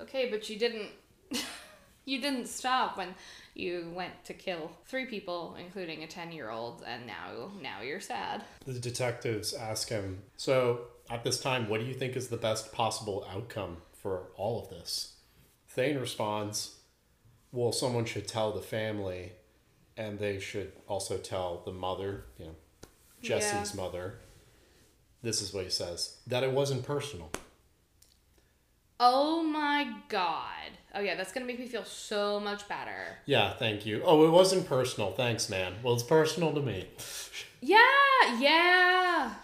okay, but you didn't you didn't stop when you went to kill three people including a 10-year-old and now now you're sad. The detectives ask him, "So, at this time, what do you think is the best possible outcome for all of this?" Thayne responds, "Well, someone should tell the family, and they should also tell the mother, you know, Jesse's mother." This is what he says: that it wasn't personal. Oh my god. Oh yeah, that's gonna make me feel so much better. Yeah, thank you. Oh, it wasn't personal. Thanks, man. Well, it's personal to me. Yeah, yeah.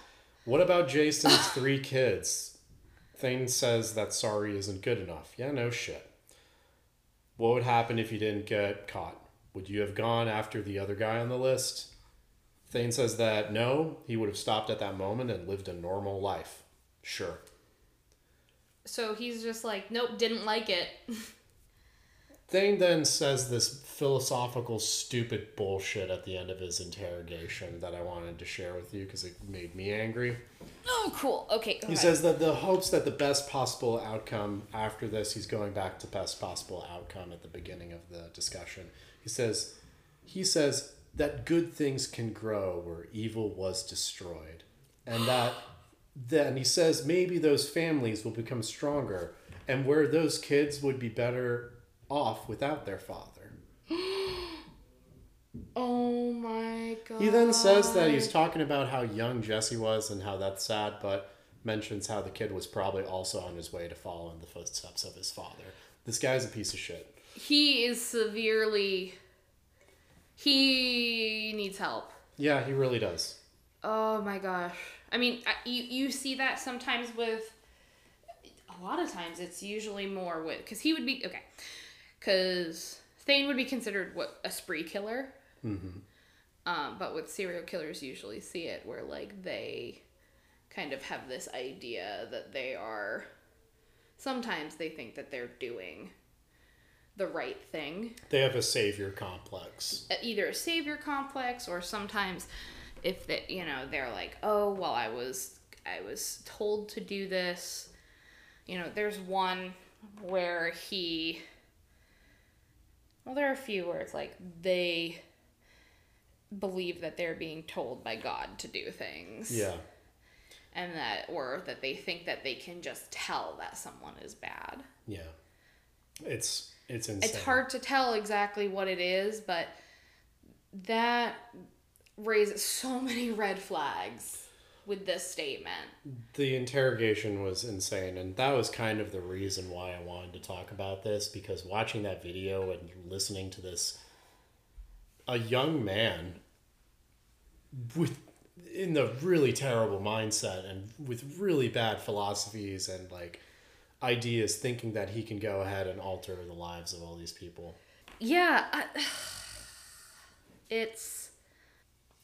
What about Jason's three kids? Thayne says that sorry isn't good enough. Yeah, no shit. What would happen if you didn't get caught? Would you have gone after the other guy on the list? Thayne says that no, he would have stopped at that moment and lived a normal life. Sure. So he's just like, nope, didn't like it. Thayne then says this philosophical, stupid bullshit at the end of his interrogation that I wanted to share with you because it made me angry. Oh, cool. Okay. Go He says that the hopes that the best possible outcome after this, he's going back to best possible outcome at the beginning of the discussion. He says, he says that good things can grow where evil was destroyed, and that then he says maybe those families will become stronger, and where those kids would be better off without their father. Oh my god. He then says that he's talking about how young Jesse was and how that's sad, but mentions how the kid was probably also on his way to follow in the footsteps of his father. This guy's a piece of shit. He is severely. He needs help. Yeah, he really does. Oh my gosh. I mean, you you see that sometimes with. A lot of times, it's usually more with because he would be okay, because Thayne would be considered what a spree killer. Mm-hmm. Um, but with serial killers, usually see it where like they kind of have this idea that they are. Sometimes they think that they're doing the right thing, They have a savior complex. Uh, either a savior complex or sometimes if they, you know, they're like, oh well, I was I was told to do this. You know, there's one where he. Well, there are a few where it's like they believe that they're being told by God to do things. Yeah. And that, or that they think that they can just tell that someone is bad. Yeah. It's it's insane. It's hard to tell exactly what it is, but that raises so many red flags with this statement. The interrogation was insane, and that was kind of the reason why I wanted to talk about this because watching that video and listening to this, a young man with in the really terrible mindset and with really bad philosophies and like ideas, thinking that he can go ahead and alter the lives of all these people. Yeah, I, it's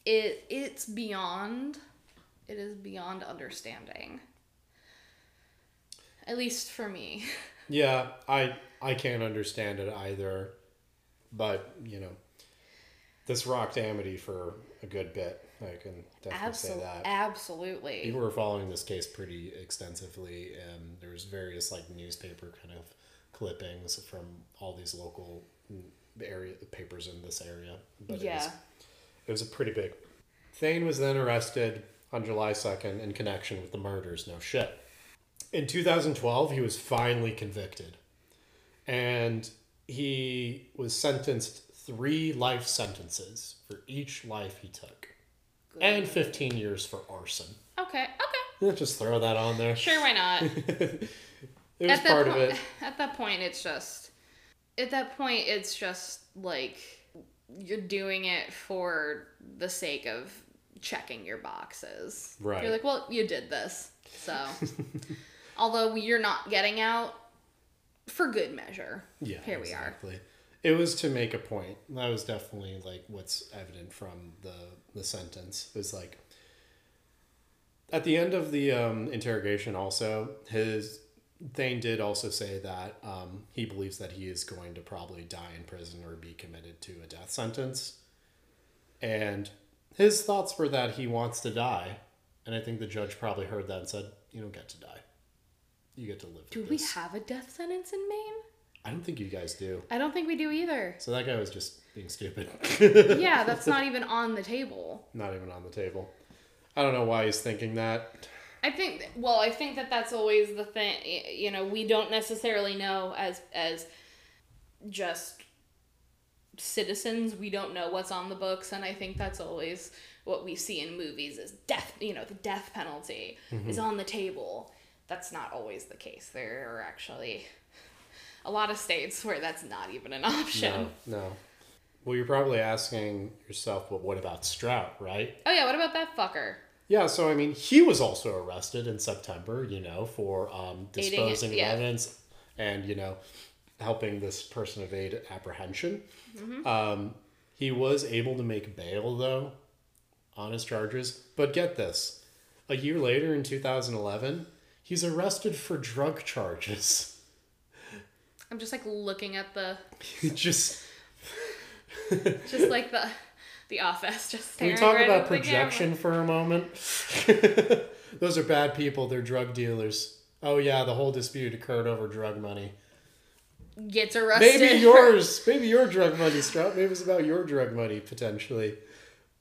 it it's beyond it is beyond understanding. At least for me. Yeah, I I can't understand it either, but you know, this rocked Amity for a good bit. I can definitely say Absolutely. that. Absolutely. People were following this case pretty extensively, and there's various like newspaper kind of clippings from all these local area papers in this area. But it yeah. was, it was a pretty big. Thayne was then arrested on July second in connection with the murders. No shit. In 2012, he was finally convicted, and he was sentenced three life sentences for each life he took, and 15 years for arson. Okay. Okay. Just throw that on there. Sure, why not? it was at part of it. At that point, it's just. At that point, it's just like you're doing it for the sake of checking your boxes. Right. You're like, well, you did this, so. Although you're not getting out, for good measure. Yeah, Here we are. It was to make a point. That was definitely like what's evident from the the sentence. It was like at the end of the um, interrogation. Also, his Thayne did also say that um, he believes that he is going to probably die in prison or be committed to a death sentence, and his thoughts were that he wants to die. And I think the judge probably heard that and said, "You don't get to die. You get to live." Do we this." have a death sentence in Maine? I don't think you guys do. I don't think we do either. So that guy was just being stupid. yeah, that's not even on the table. Not even on the table. I don't know why he's thinking that. I think well, I think that that's always the thing. You know, we don't necessarily know as as just citizens, we don't know what's on the books, and I think that's always what we see in movies is death. You know, the death penalty is on the table. That's not always the case. There are actually a lot of states where that's not even an option. No, no. Well, you're probably asking yourself, well, what about Strout, right? Oh yeah, what about that fucker? Yeah, so I mean, he was also arrested in September, you know, for um, Aiding disposing yeah. of evidence and, you know, helping this person evade apprehension. Mm-hmm. Um, he was able to make bail, though, on his charges. But get this a year later in 2011, he's arrested for drug charges. I'm just like looking at the just. just like the the office just Can we talk right about projection for a moment? Those are bad people. They're drug dealers. Oh yeah, the whole dispute occurred over drug money. Gets arrested. Maybe yours. Maybe your drug money, Strout. Maybe it's about your drug money potentially.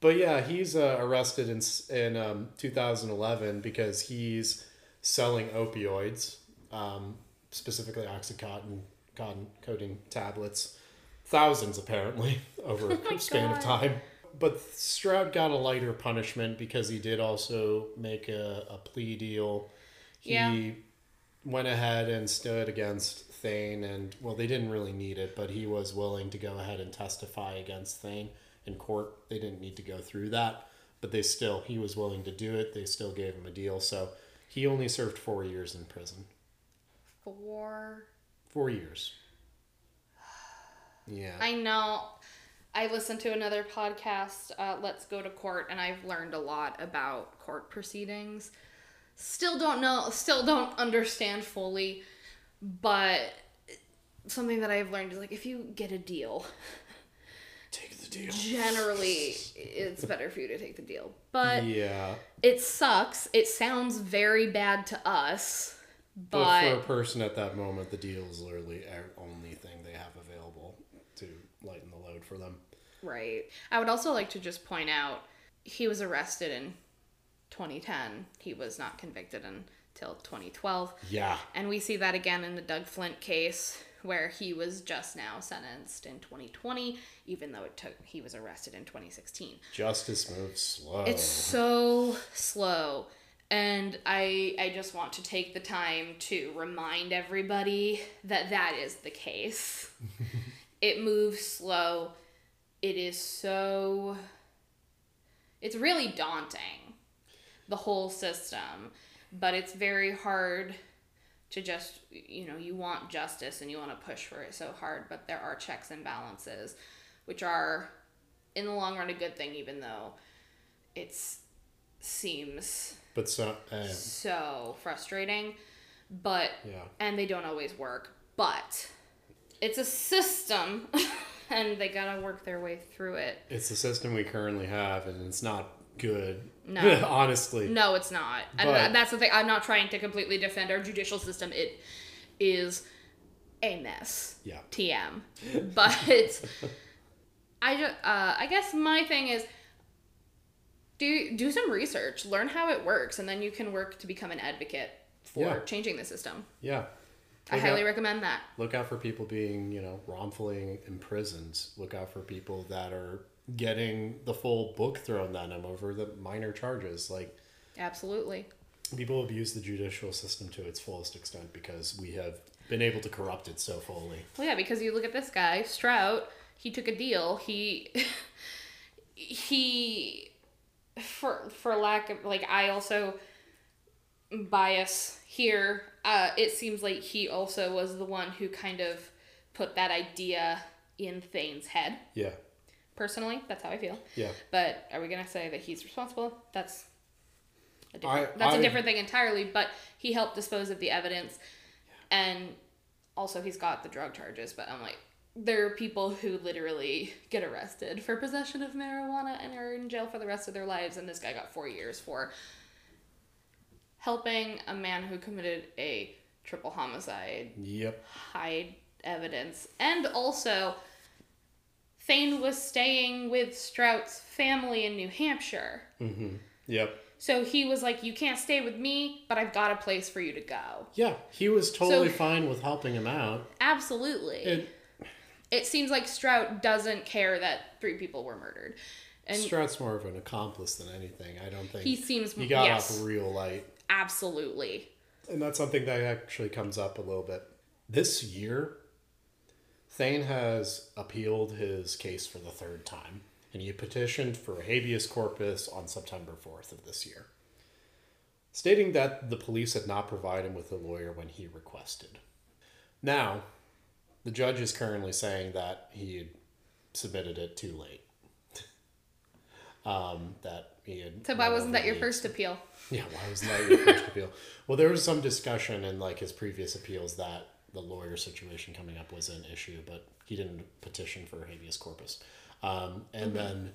But yeah, he's uh, arrested in in um, 2011 because he's selling opioids, um, specifically oxycontin, cotton coating tablets, thousands apparently over a span God. of time. But Strout got a lighter punishment because he did also make a, a plea deal. He Yeah. went ahead and stood against Thayne, and well, they didn't really need it, but he was willing to go ahead and testify against Thayne in court. They didn't need to go through that, but they still, he was willing to do it. They still gave him a deal, so he only served four years in prison. Four. Four years. Yeah. I know. I listened to another podcast, uh, Let's Go to Court, and I've learned a lot about court proceedings. Still don't know, still don't understand fully, but something that I've learned is like if you get a deal, Take the deal. generally it's better for you to take the deal. But yeah. it sucks. It sounds very bad to us, But, but, for a person at that moment, the deal is literally the only thing they have available to lighten the load for them. Right. I would also like to just point out he was arrested in 2010. He was not convicted until 2012. Yeah. And we see that again in the Doug Flint case where he was just now sentenced in 2020 even though it took he was arrested in 2016. Justice moves slow. It's so slow. And I I just want to take the time to remind everybody that that is the case. it moves slow. It is so it's really daunting the whole system, but it's very hard to just you know, you want justice and you want to push for it so hard, but there are checks and balances which are in the long run a good thing even though it's seems but so, uh, so frustrating but yeah. and they don't always work but it's a system and they gotta work their way through it It's the system we currently have, and it's not good. No. Honestly. no it's not and But- that's the thing i'm not trying to completely defend our judicial system it is a mess Yeah. tm but i just uh, i guess my thing is do do some research learn how it works and then you can work to become an advocate for Yeah. changing the system Yeah. i highly out- recommend that Look out for people being, you know, wrongfully imprisoned. Look out for people that are getting the full book thrown at him over the minor charges. Like, absolutely people abuse the judicial system to its fullest extent because we have been able to corrupt it so fully. Well, yeah, because you look at this guy, Strout. He took a deal. He he for for lack of like I also bias here. Uh, it seems like he also was the one who kind of put that idea in Thayne's head. Yeah. Personally, that's how I feel. Yeah. But are we gonna say that he's responsible? That's a different, I- that's a I- different thing entirely. But he helped dispose of the evidence, and also he's got the drug charges. But I'm like, there are people who literally get arrested for possession of marijuana and are in jail for the rest of their lives, and this guy got four years for helping a man who committed a triple homicide Yep. hide evidence. And also, Thayne was staying with Strout's family in New Hampshire. Mm-hmm. Yep. So he was like, You can't stay with me, but I've got a place for you to go. Yeah. He was totally So- fine with helping him out. Absolutely. It, It, seems like Strout doesn't care that three people were murdered. And Strout's more of an accomplice than anything. I don't think he seems. he got yes, off real light. absolutely. And that's something that actually comes up a little bit. This year, Thayne has appealed his case for the third time, and he petitioned for a habeas corpus on September 4th of this year, stating that the police had not provided him with a lawyer when he requested. Now, the judge is currently saying that he had submitted it too late. um, that he had. So why wasn't that your first appeal? yeah, why wasn't that your first appeal? Well, there was some discussion in like his previous appeals that the lawyer situation coming up was an issue, but he didn't petition for habeas corpus. Um, and then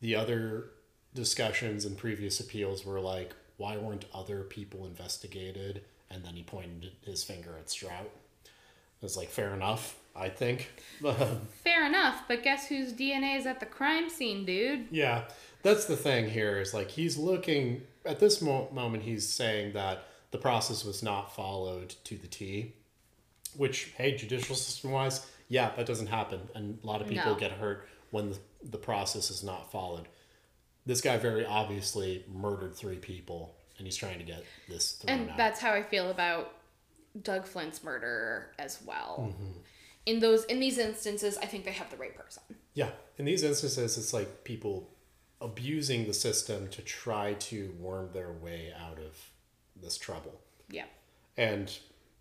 the other discussions and previous appeals were like, why weren't other people investigated? And then he pointed his finger at Strout. It was like, fair enough, I think. Fair enough, but guess whose DNA is at the crime scene, dude? Yeah, that's the thing here is like he's looking at this mo- moment. He's saying that the process was not followed to the T, which hey, judicial system wise, yeah, that doesn't happen, and a lot of people No. get hurt when the, the process is not followed. This guy very obviously murdered three people, and he's trying to get this And out. that's how I feel about Doug Flint's murder as well. Mm-hmm. In those in these instances, I think they have the right person. Yeah, in these instances, it's like people abusing the system to try to worm their way out of this trouble. Yeah. and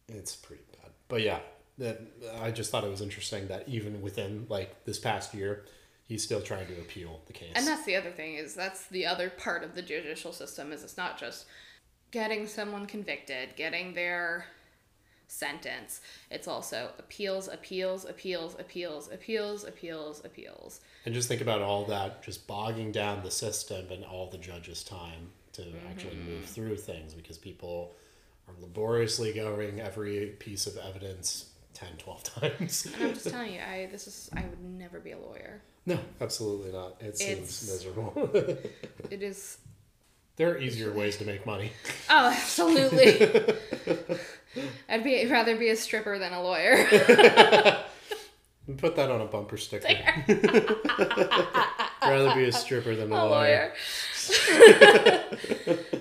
it's pretty. But yeah, that I just thought it was interesting that even within like this past year, he's still trying to appeal the case. And that's the other thing is that's the other part of the judicial system is it's not just getting someone convicted, getting their sentence. It's also appeals, appeals, appeals, appeals, appeals, appeals, appeals. And just think about all that just bogging down the system and all the judges' time to actually Mm-hmm. move through things because people are laboriously going every piece of evidence 10, 12 times. And I'm just telling you, I this is I would never be a lawyer. no, absolutely not. It seems It's- miserable. It is there are easier ways to make money. Oh, absolutely. I'd be rather be a stripper than a lawyer. Put that on a bumper sticker. Rather be a stripper than a, a lawyer. lawyer.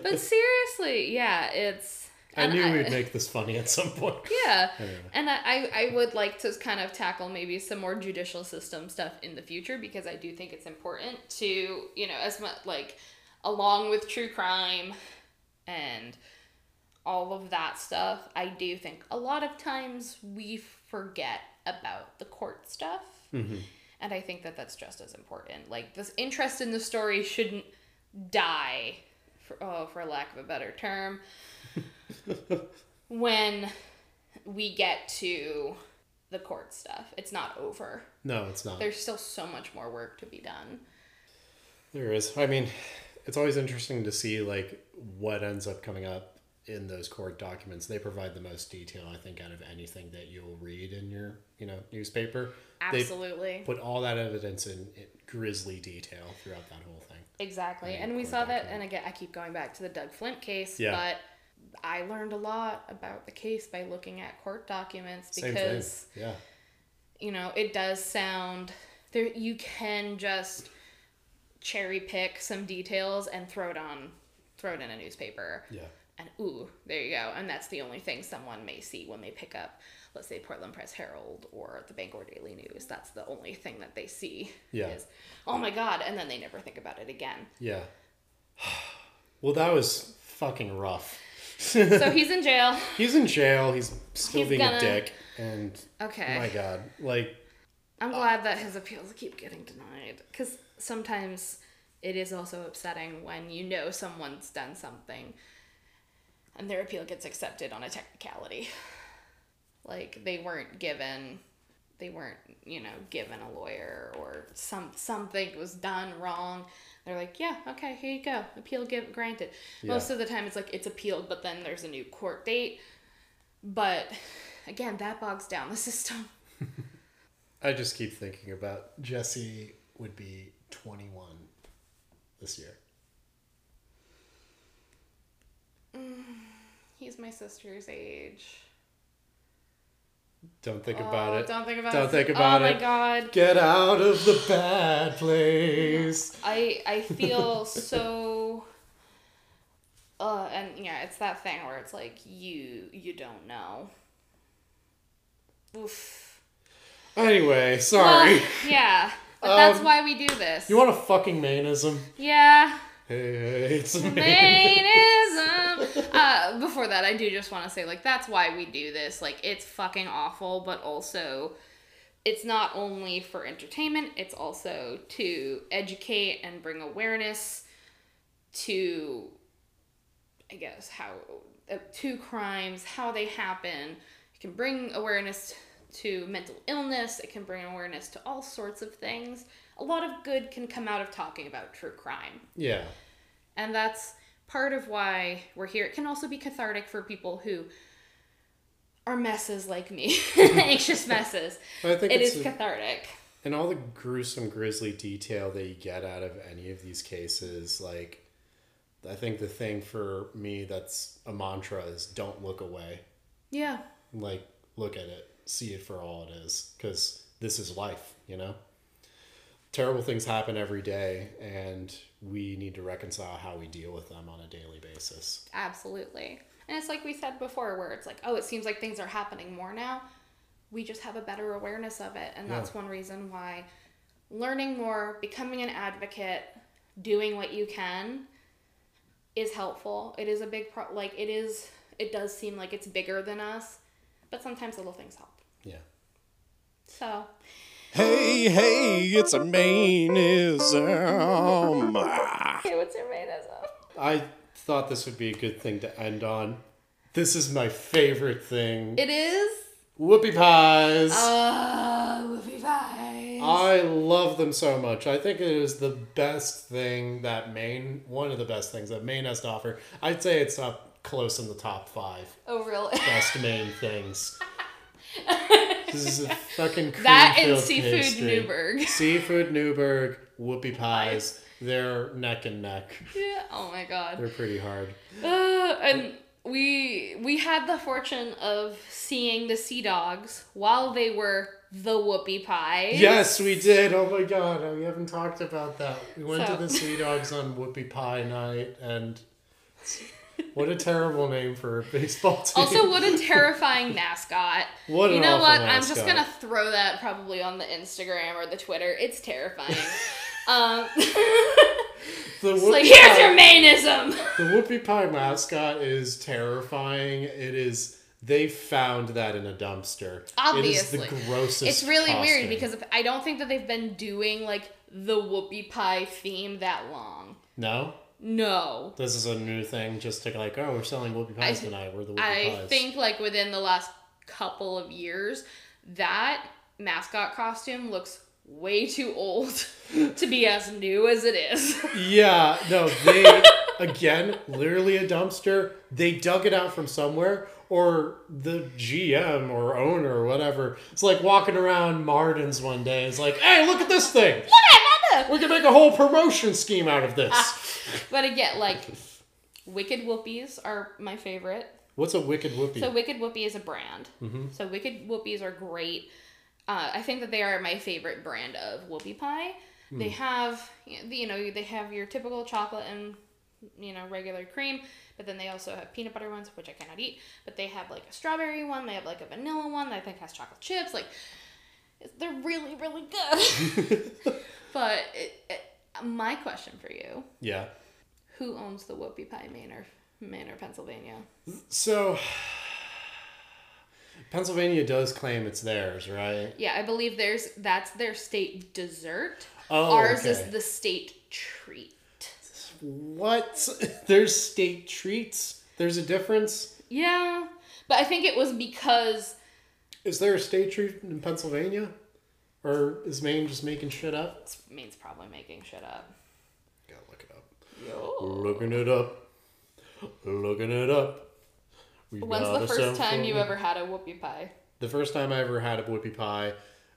but seriously, yeah, it's. I and knew we'd make this funny at some point. Yeah, Anyway. and I, I I would like to kind of tackle maybe some more judicial system stuff in the future because I do think it's important to you know as much like along with true crime and all of that stuff. I do think a lot of times we forget about the court stuff. Mm-hmm. And I think that that's just as important. Like this interest in the story shouldn't die, for, oh, for lack of a better term, when we get to the court stuff. It's not over. No, it's not. There's still so much more work to be done. There is. I mean, it's always interesting to see like what ends up coming up in those court documents. They provide the most detail, I think, out of anything that you'll read in your, you know, newspaper. Absolutely. They put all that evidence in, in grisly detail throughout that whole thing. Exactly. And we saw that, and again, I keep going back to the Doug Flint case, Yeah. but I learned a lot about the case by looking at court documents because. Yeah. you know, it does sound there you can just cherry pick some details and throw it on throw it in a newspaper. Yeah. And ooh, there you go. And that's the only thing someone may see when they pick up, let's say, Portland Press Herald or the Bangor Daily News. That's the only thing that they see. Yeah. Is, oh my God. And then they never think about it again. Yeah. Well, that was fucking rough. so he's in jail. He's in jail. He's still He's being gonna- a dick. And Okay. my God, like, I'm glad that his appeals keep getting denied. Because sometimes it is also upsetting when you know someone's done something and their appeal gets accepted on a technicality. Like they weren't given they weren't, you know, given a lawyer or some something was done wrong. They're like, yeah, okay, here you go. Appeal give granted. Most of the time it's like it's appealed, but then there's a new court date. But again, that bogs down the system. I just keep thinking about Jesse would be 21 this year. Mm, he's my sister's age. Don't think about Oh, it. Don't think about Don't it. think about oh it. my god. Get out of the bad place. I I feel so uh and yeah, it's that thing where it's like you you don't know. Oof. Anyway, sorry. Well, yeah, but that's Um, why we do this. you want a fucking mainism? yeah. Hey, it's uh, before that, I do just want to say, like, that's why we do this. Like, it's fucking awful, but also, it's not only for entertainment, it's also to educate and bring awareness to, I guess, how, uh, to crimes, how they happen. It can bring awareness to mental illness, it can bring awareness to all sorts of things. A lot of good can come out of talking about true crime. Yeah. And that's part of why we're here. It can also be cathartic for people who are messes like me, anxious messes. I think it's a- cathartic. and all the gruesome, grisly detail that you get out of any of these cases, like, I think the thing for me that's a mantra is don't look away. Yeah. Like, look at it, see it for all it is, because this is life, you know? Terrible things happen every day, and we need to reconcile how we deal with them on a daily basis. Absolutely. And it's like we said before, where it's like, oh, it seems like things are happening more now. We just have a better awareness of it. And that's Yeah. one reason why learning more, becoming an advocate, doing what you can is helpful. It is a big pro, like, it is, it does seem like it's bigger than us, but sometimes little things help. Yeah. So, Hey, hey, it's a mainism. hey, what's your mainism? I thought this would be a good thing to end on. This is my favorite thing. It is. Whoopie pies. Uh, whoopie pies. I love them so much. I think it is the best thing that Maine, one of the best things that Maine has to offer. I'd say it's up close in the top five oh, really? best Maine things. This is a fucking that and seafood pastry. Newburg. Seafood Newburg, whoopie pies. They're neck and neck. Yeah. Oh my god. They're pretty hard. Uh, and we we had the fortune of seeing the Sea Dogs while they were the Whoopie Pies. Yes, we did. Oh my god, we haven't talked about that. We went So- to the Sea Dogs on Whoopie Pie night, and what a terrible name for a baseball team. Also, what a terrifying mascot. What you know what? I'm just gonna throw that probably on the Instagram or the Twitter. It's terrifying. um, the it's like here's Pie, your mainism. The Whoopie Pie mascot is terrifying. It is. They found that in a dumpster. Obviously. it is the grossest. It's really weird because I don't think that they've been doing like the Whoopie Pie theme that long. no, No. this is a new thing. Just to like, oh, we're selling Whoopie Pies I- tonight. We're the Whoopie I Pies. think like within the last couple of years, that mascot costume looks way too old to be as new as it is. Yeah, no, they again, literally a dumpster. They dug it out from somewhere, or the GM or owner or whatever. It's like walking around Marden's one day. It's like, hey, look at this thing. Look at that. We can make a whole promotion scheme out of this. Ah, but again, like Wicked Whoopies are my favorite. What's a wicked whoopee? So Wicked Whoopie is a brand. Mm-hmm. So Wicked Whoopies are great. Uh, I think that they are my favorite brand of whoopie pie. Hmm. They have, you know, they have your typical chocolate and you know regular cream, but then they also have peanut butter ones, which I cannot eat. But they have like a strawberry one. They have like a vanilla one that I think has chocolate chips. Like they're really really good. but it, it, my question for you: yeah. Who owns the whoopie pie Manor, Manor, Pennsylvania? So Pennsylvania does claim it's theirs, right? Yeah, I believe there's that's their state dessert. Oh, Ours is the state treat. What? There's state treats. There's a difference. Yeah, but I think it was because Is there a state treat in Pennsylvania? Or is Maine just making shit up? Maine's probably making shit up. Gotta look it up. Looking it up. Looking it up. We When's the first time you ever had a whoopie pie? The first time I ever had a whoopie pie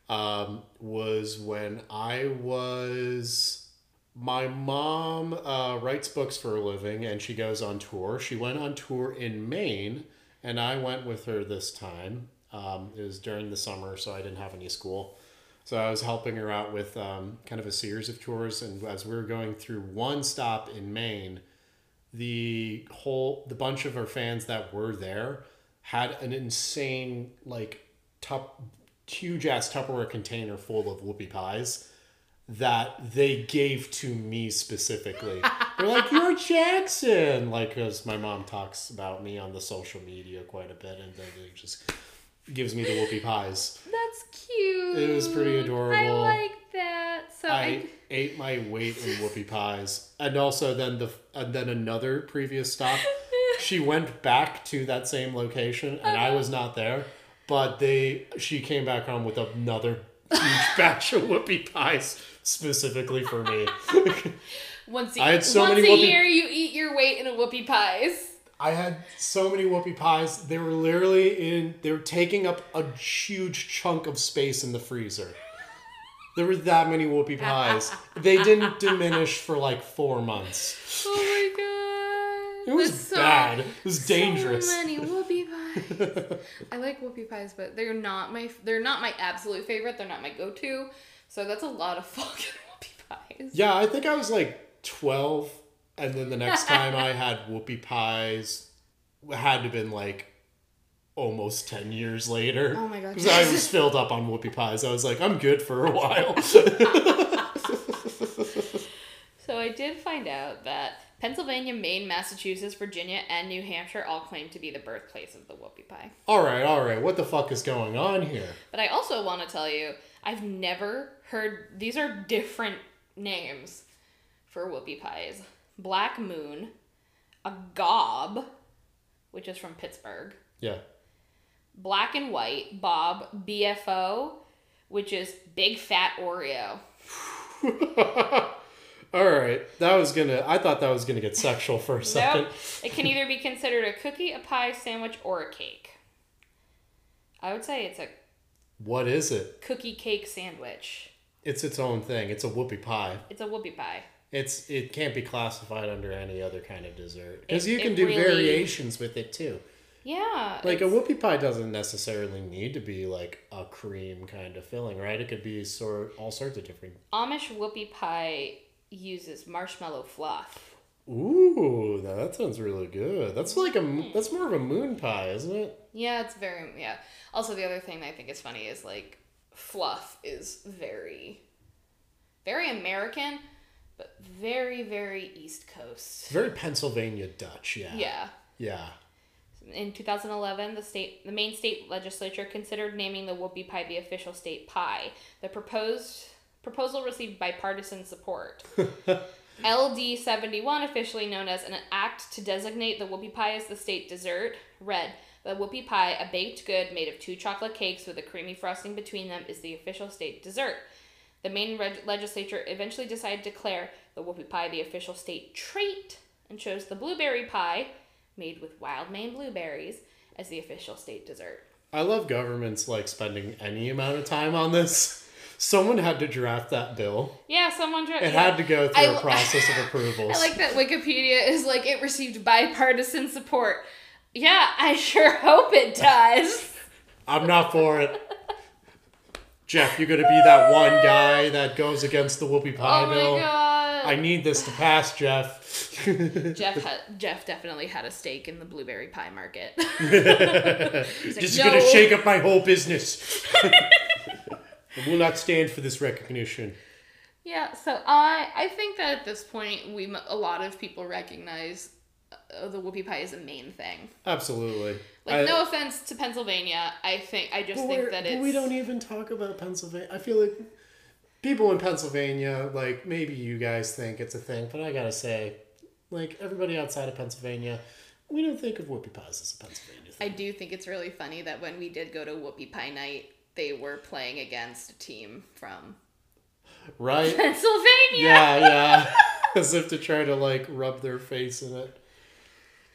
um, was when I was. My mom uh, writes books for a living and she goes on tour. She went on tour in Maine and I went with her this time. Um, it was during the summer, so I didn't have any school. So I was helping her out with um, kind of a series of tours. And as we were going through one stop in Maine, the whole the bunch of our fans that were there had an insane like top huge ass Tupperware container full of whoopie pies that they gave to me specifically. They're like, "You're Jackson," like because my mom talks about me on the social media quite a bit, and then it just gives me the whoopie pies. That's cute. It was pretty adorable. I like that. So I, I ate my weight in whoopie pies, and also then the and then another previous stop. She went back to that same location, and I was not there. But they, she came back home with another huge batch of whoopie pies specifically for me. once a, I had so once many a whoopie- year, you eat your weight in a whoopie pies. I had so many whoopie pies. They were literally in. They were taking up a huge chunk of space in the freezer. There were that many whoopie pies. They didn't diminish for like four months. Oh my god. It was so- bad. It was dangerous. So many whoopie pies. I like whoopie pies, but they're not my they're not my absolute favorite. They're not my go-to. So that's a lot of fucking whoopie pies. Yeah, I think I was like 12, and then the next time I had whoopie pies had to have been like almost 10 years later. Oh my God. Because I was filled up on whoopie pies. I was like, I'm good for a while. So I did find out that Pennsylvania, Maine, Massachusetts, Virginia, and New Hampshire all claim to be the birthplace of the whoopie pie. all right, all right. What the fuck is going on here? But I also want to tell you, I've never heard these are different names for whoopie pies. Black Moon, a gob, which is from Pittsburgh. Yeah. Black and White, Bob, BFO, which is Big Fat Oreo. all right. That was gonna, I thought that was gonna get sexual for a second. Nope. It can either be considered a cookie, a pie, sandwich, or a cake. I would say it's a What is it? cookie cake sandwich. It's its own thing. It's a whoopie pie. It's a whoopie pie. It's it can't be classified under any other kind of dessert because you can do really- variations with it too. Yeah. Like a whoopie pie doesn't necessarily need to be like a cream kind of filling, right? It could be sort all sorts of different. Amish whoopie pie uses marshmallow fluff. Ooh, now that sounds really good. That's like a m- mm-hmm. that's more of a moon pie, isn't it? Yeah, it's very yeah. Also, the other thing I think is funny is like fluff is very, very American, but very very East Coast. Very Pennsylvania Dutch, yeah. Yeah. Yeah. In 2011, the state, the Maine state legislature considered naming the whoopie pie the official state pie. The proposed proposal received bipartisan support. LD 71, officially known as an act to designate the whoopie pie as the state dessert, read the whoopie pie, a baked good made of two chocolate cakes with a creamy frosting between them, is the official state dessert. The Maine reg- legislature eventually decided to declare the whoopie pie the official state treat and chose the blueberry pie, made with wild Maine blueberries, as the official state dessert. I love governments like spending any amount of time on this. Someone had to draft that bill. Yeah, someone. Dra- It yeah. had to go through I a process of approvals. I like that Wikipedia is like it received bipartisan support. Yeah, I sure hope it does. I'm not for it. Jeff, you're gonna be that one guy that goes against the whoopie pie oh my bill. god. I need this to pass, Jeff. Jeff had, Jeff definitely had a stake in the blueberry pie market. Like, Just "No." gonna shake up my whole business. I will not stand for this recognition. Yeah, so I I think that at this point we a lot of people recognize uh, the whoopie pie is a Maine thing. Absolutely. Like I- no offense to Pennsylvania, I think I just think that it's we don't even talk about Pennsylvania. I feel like people in Pennsylvania, like maybe you guys think it's a thing, but I gotta say, like everybody outside of Pennsylvania, we don't think of whoopie pies as a Pennsylvania thing. I do think it's really funny that when we did go to Whoopie Pie Night, they were playing against a team from right? Pennsylvania. Yeah, yeah. As if to try to like rub their face in it.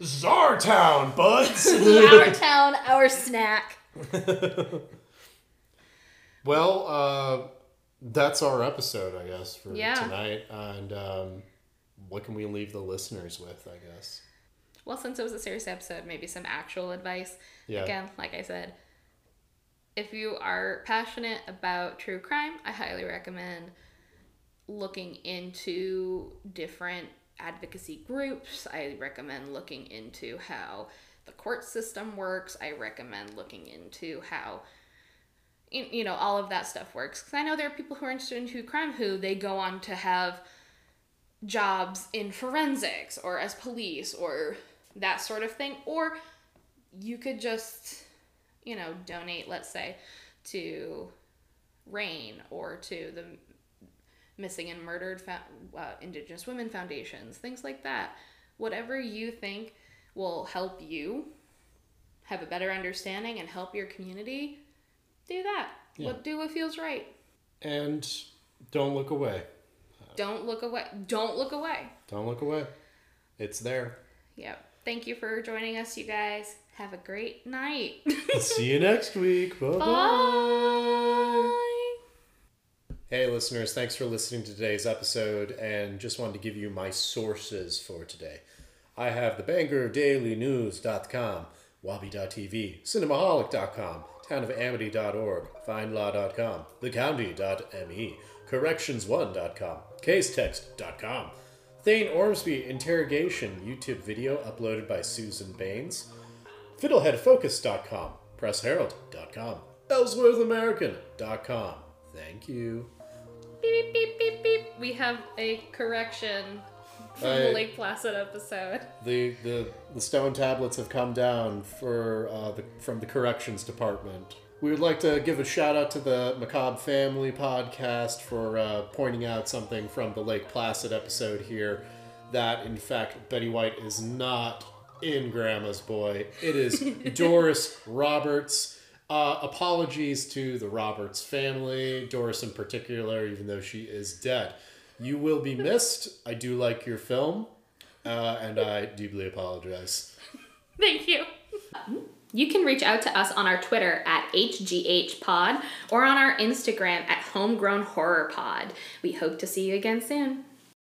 Czartown, buds. our town, our snack. well, uh, that's our episode, I guess, for Yeah. tonight. And um, what can we leave the listeners with? I guess. Well, since it was a serious episode, maybe some actual advice. Yeah. Again, like I said, if you are passionate about true crime, I highly recommend looking into different advocacy groups. I recommend looking into how the court system works. I recommend looking into how you know, all of that stuff works. Because I know there are people who are interested in true crime who they go on to have jobs in forensics or as police or that sort of thing. Or you could just, you know, donate, let's say, to RAINN or to the missing and murdered uh, Indigenous women foundations, things like that. Whatever you think will help you have a better understanding and help your community, do that. Yeah. What do what feels right. And don't look away. Don't look away. Don't look away. Don't look away. It's there. Yep. Thank you for joining us, you guys. Have a great night. See you next week. Bye-bye. Bye. Hey, listeners, thanks for listening to today's episode and just wanted to give you my sources for today. I have the BangorDailyNews.com, Wabi.tv, Cinemaholic.com, townofamity.org, findlaw.com, thecounty.me, corrections1.com, casetext.com, Thayne Ormsby interrogation YouTube video uploaded by Susan Baines, fiddleheadfocus.com, pressherald.com, ellsworthamerican.com. Thank you. Beep, beep, beep, beep. We have a correction from the Lake Placid episode. The, the the stone tablets have come down for uh, the from the corrections department. We would like to give a shout out to the Macabre Family podcast for uh, pointing out something from the Lake Placid episode here. That in fact Betty White is not in Grandma's Boy. It is Doris Roberts. Uh, apologies to the Roberts family, Doris in particular, even though she is dead. You will be missed. I do like your film. Uh, and I deeply apologize. Thank you. You can reach out to us on our Twitter at HGHPod or on our Instagram at Homegrown Horror Pod. We hope to see you again soon.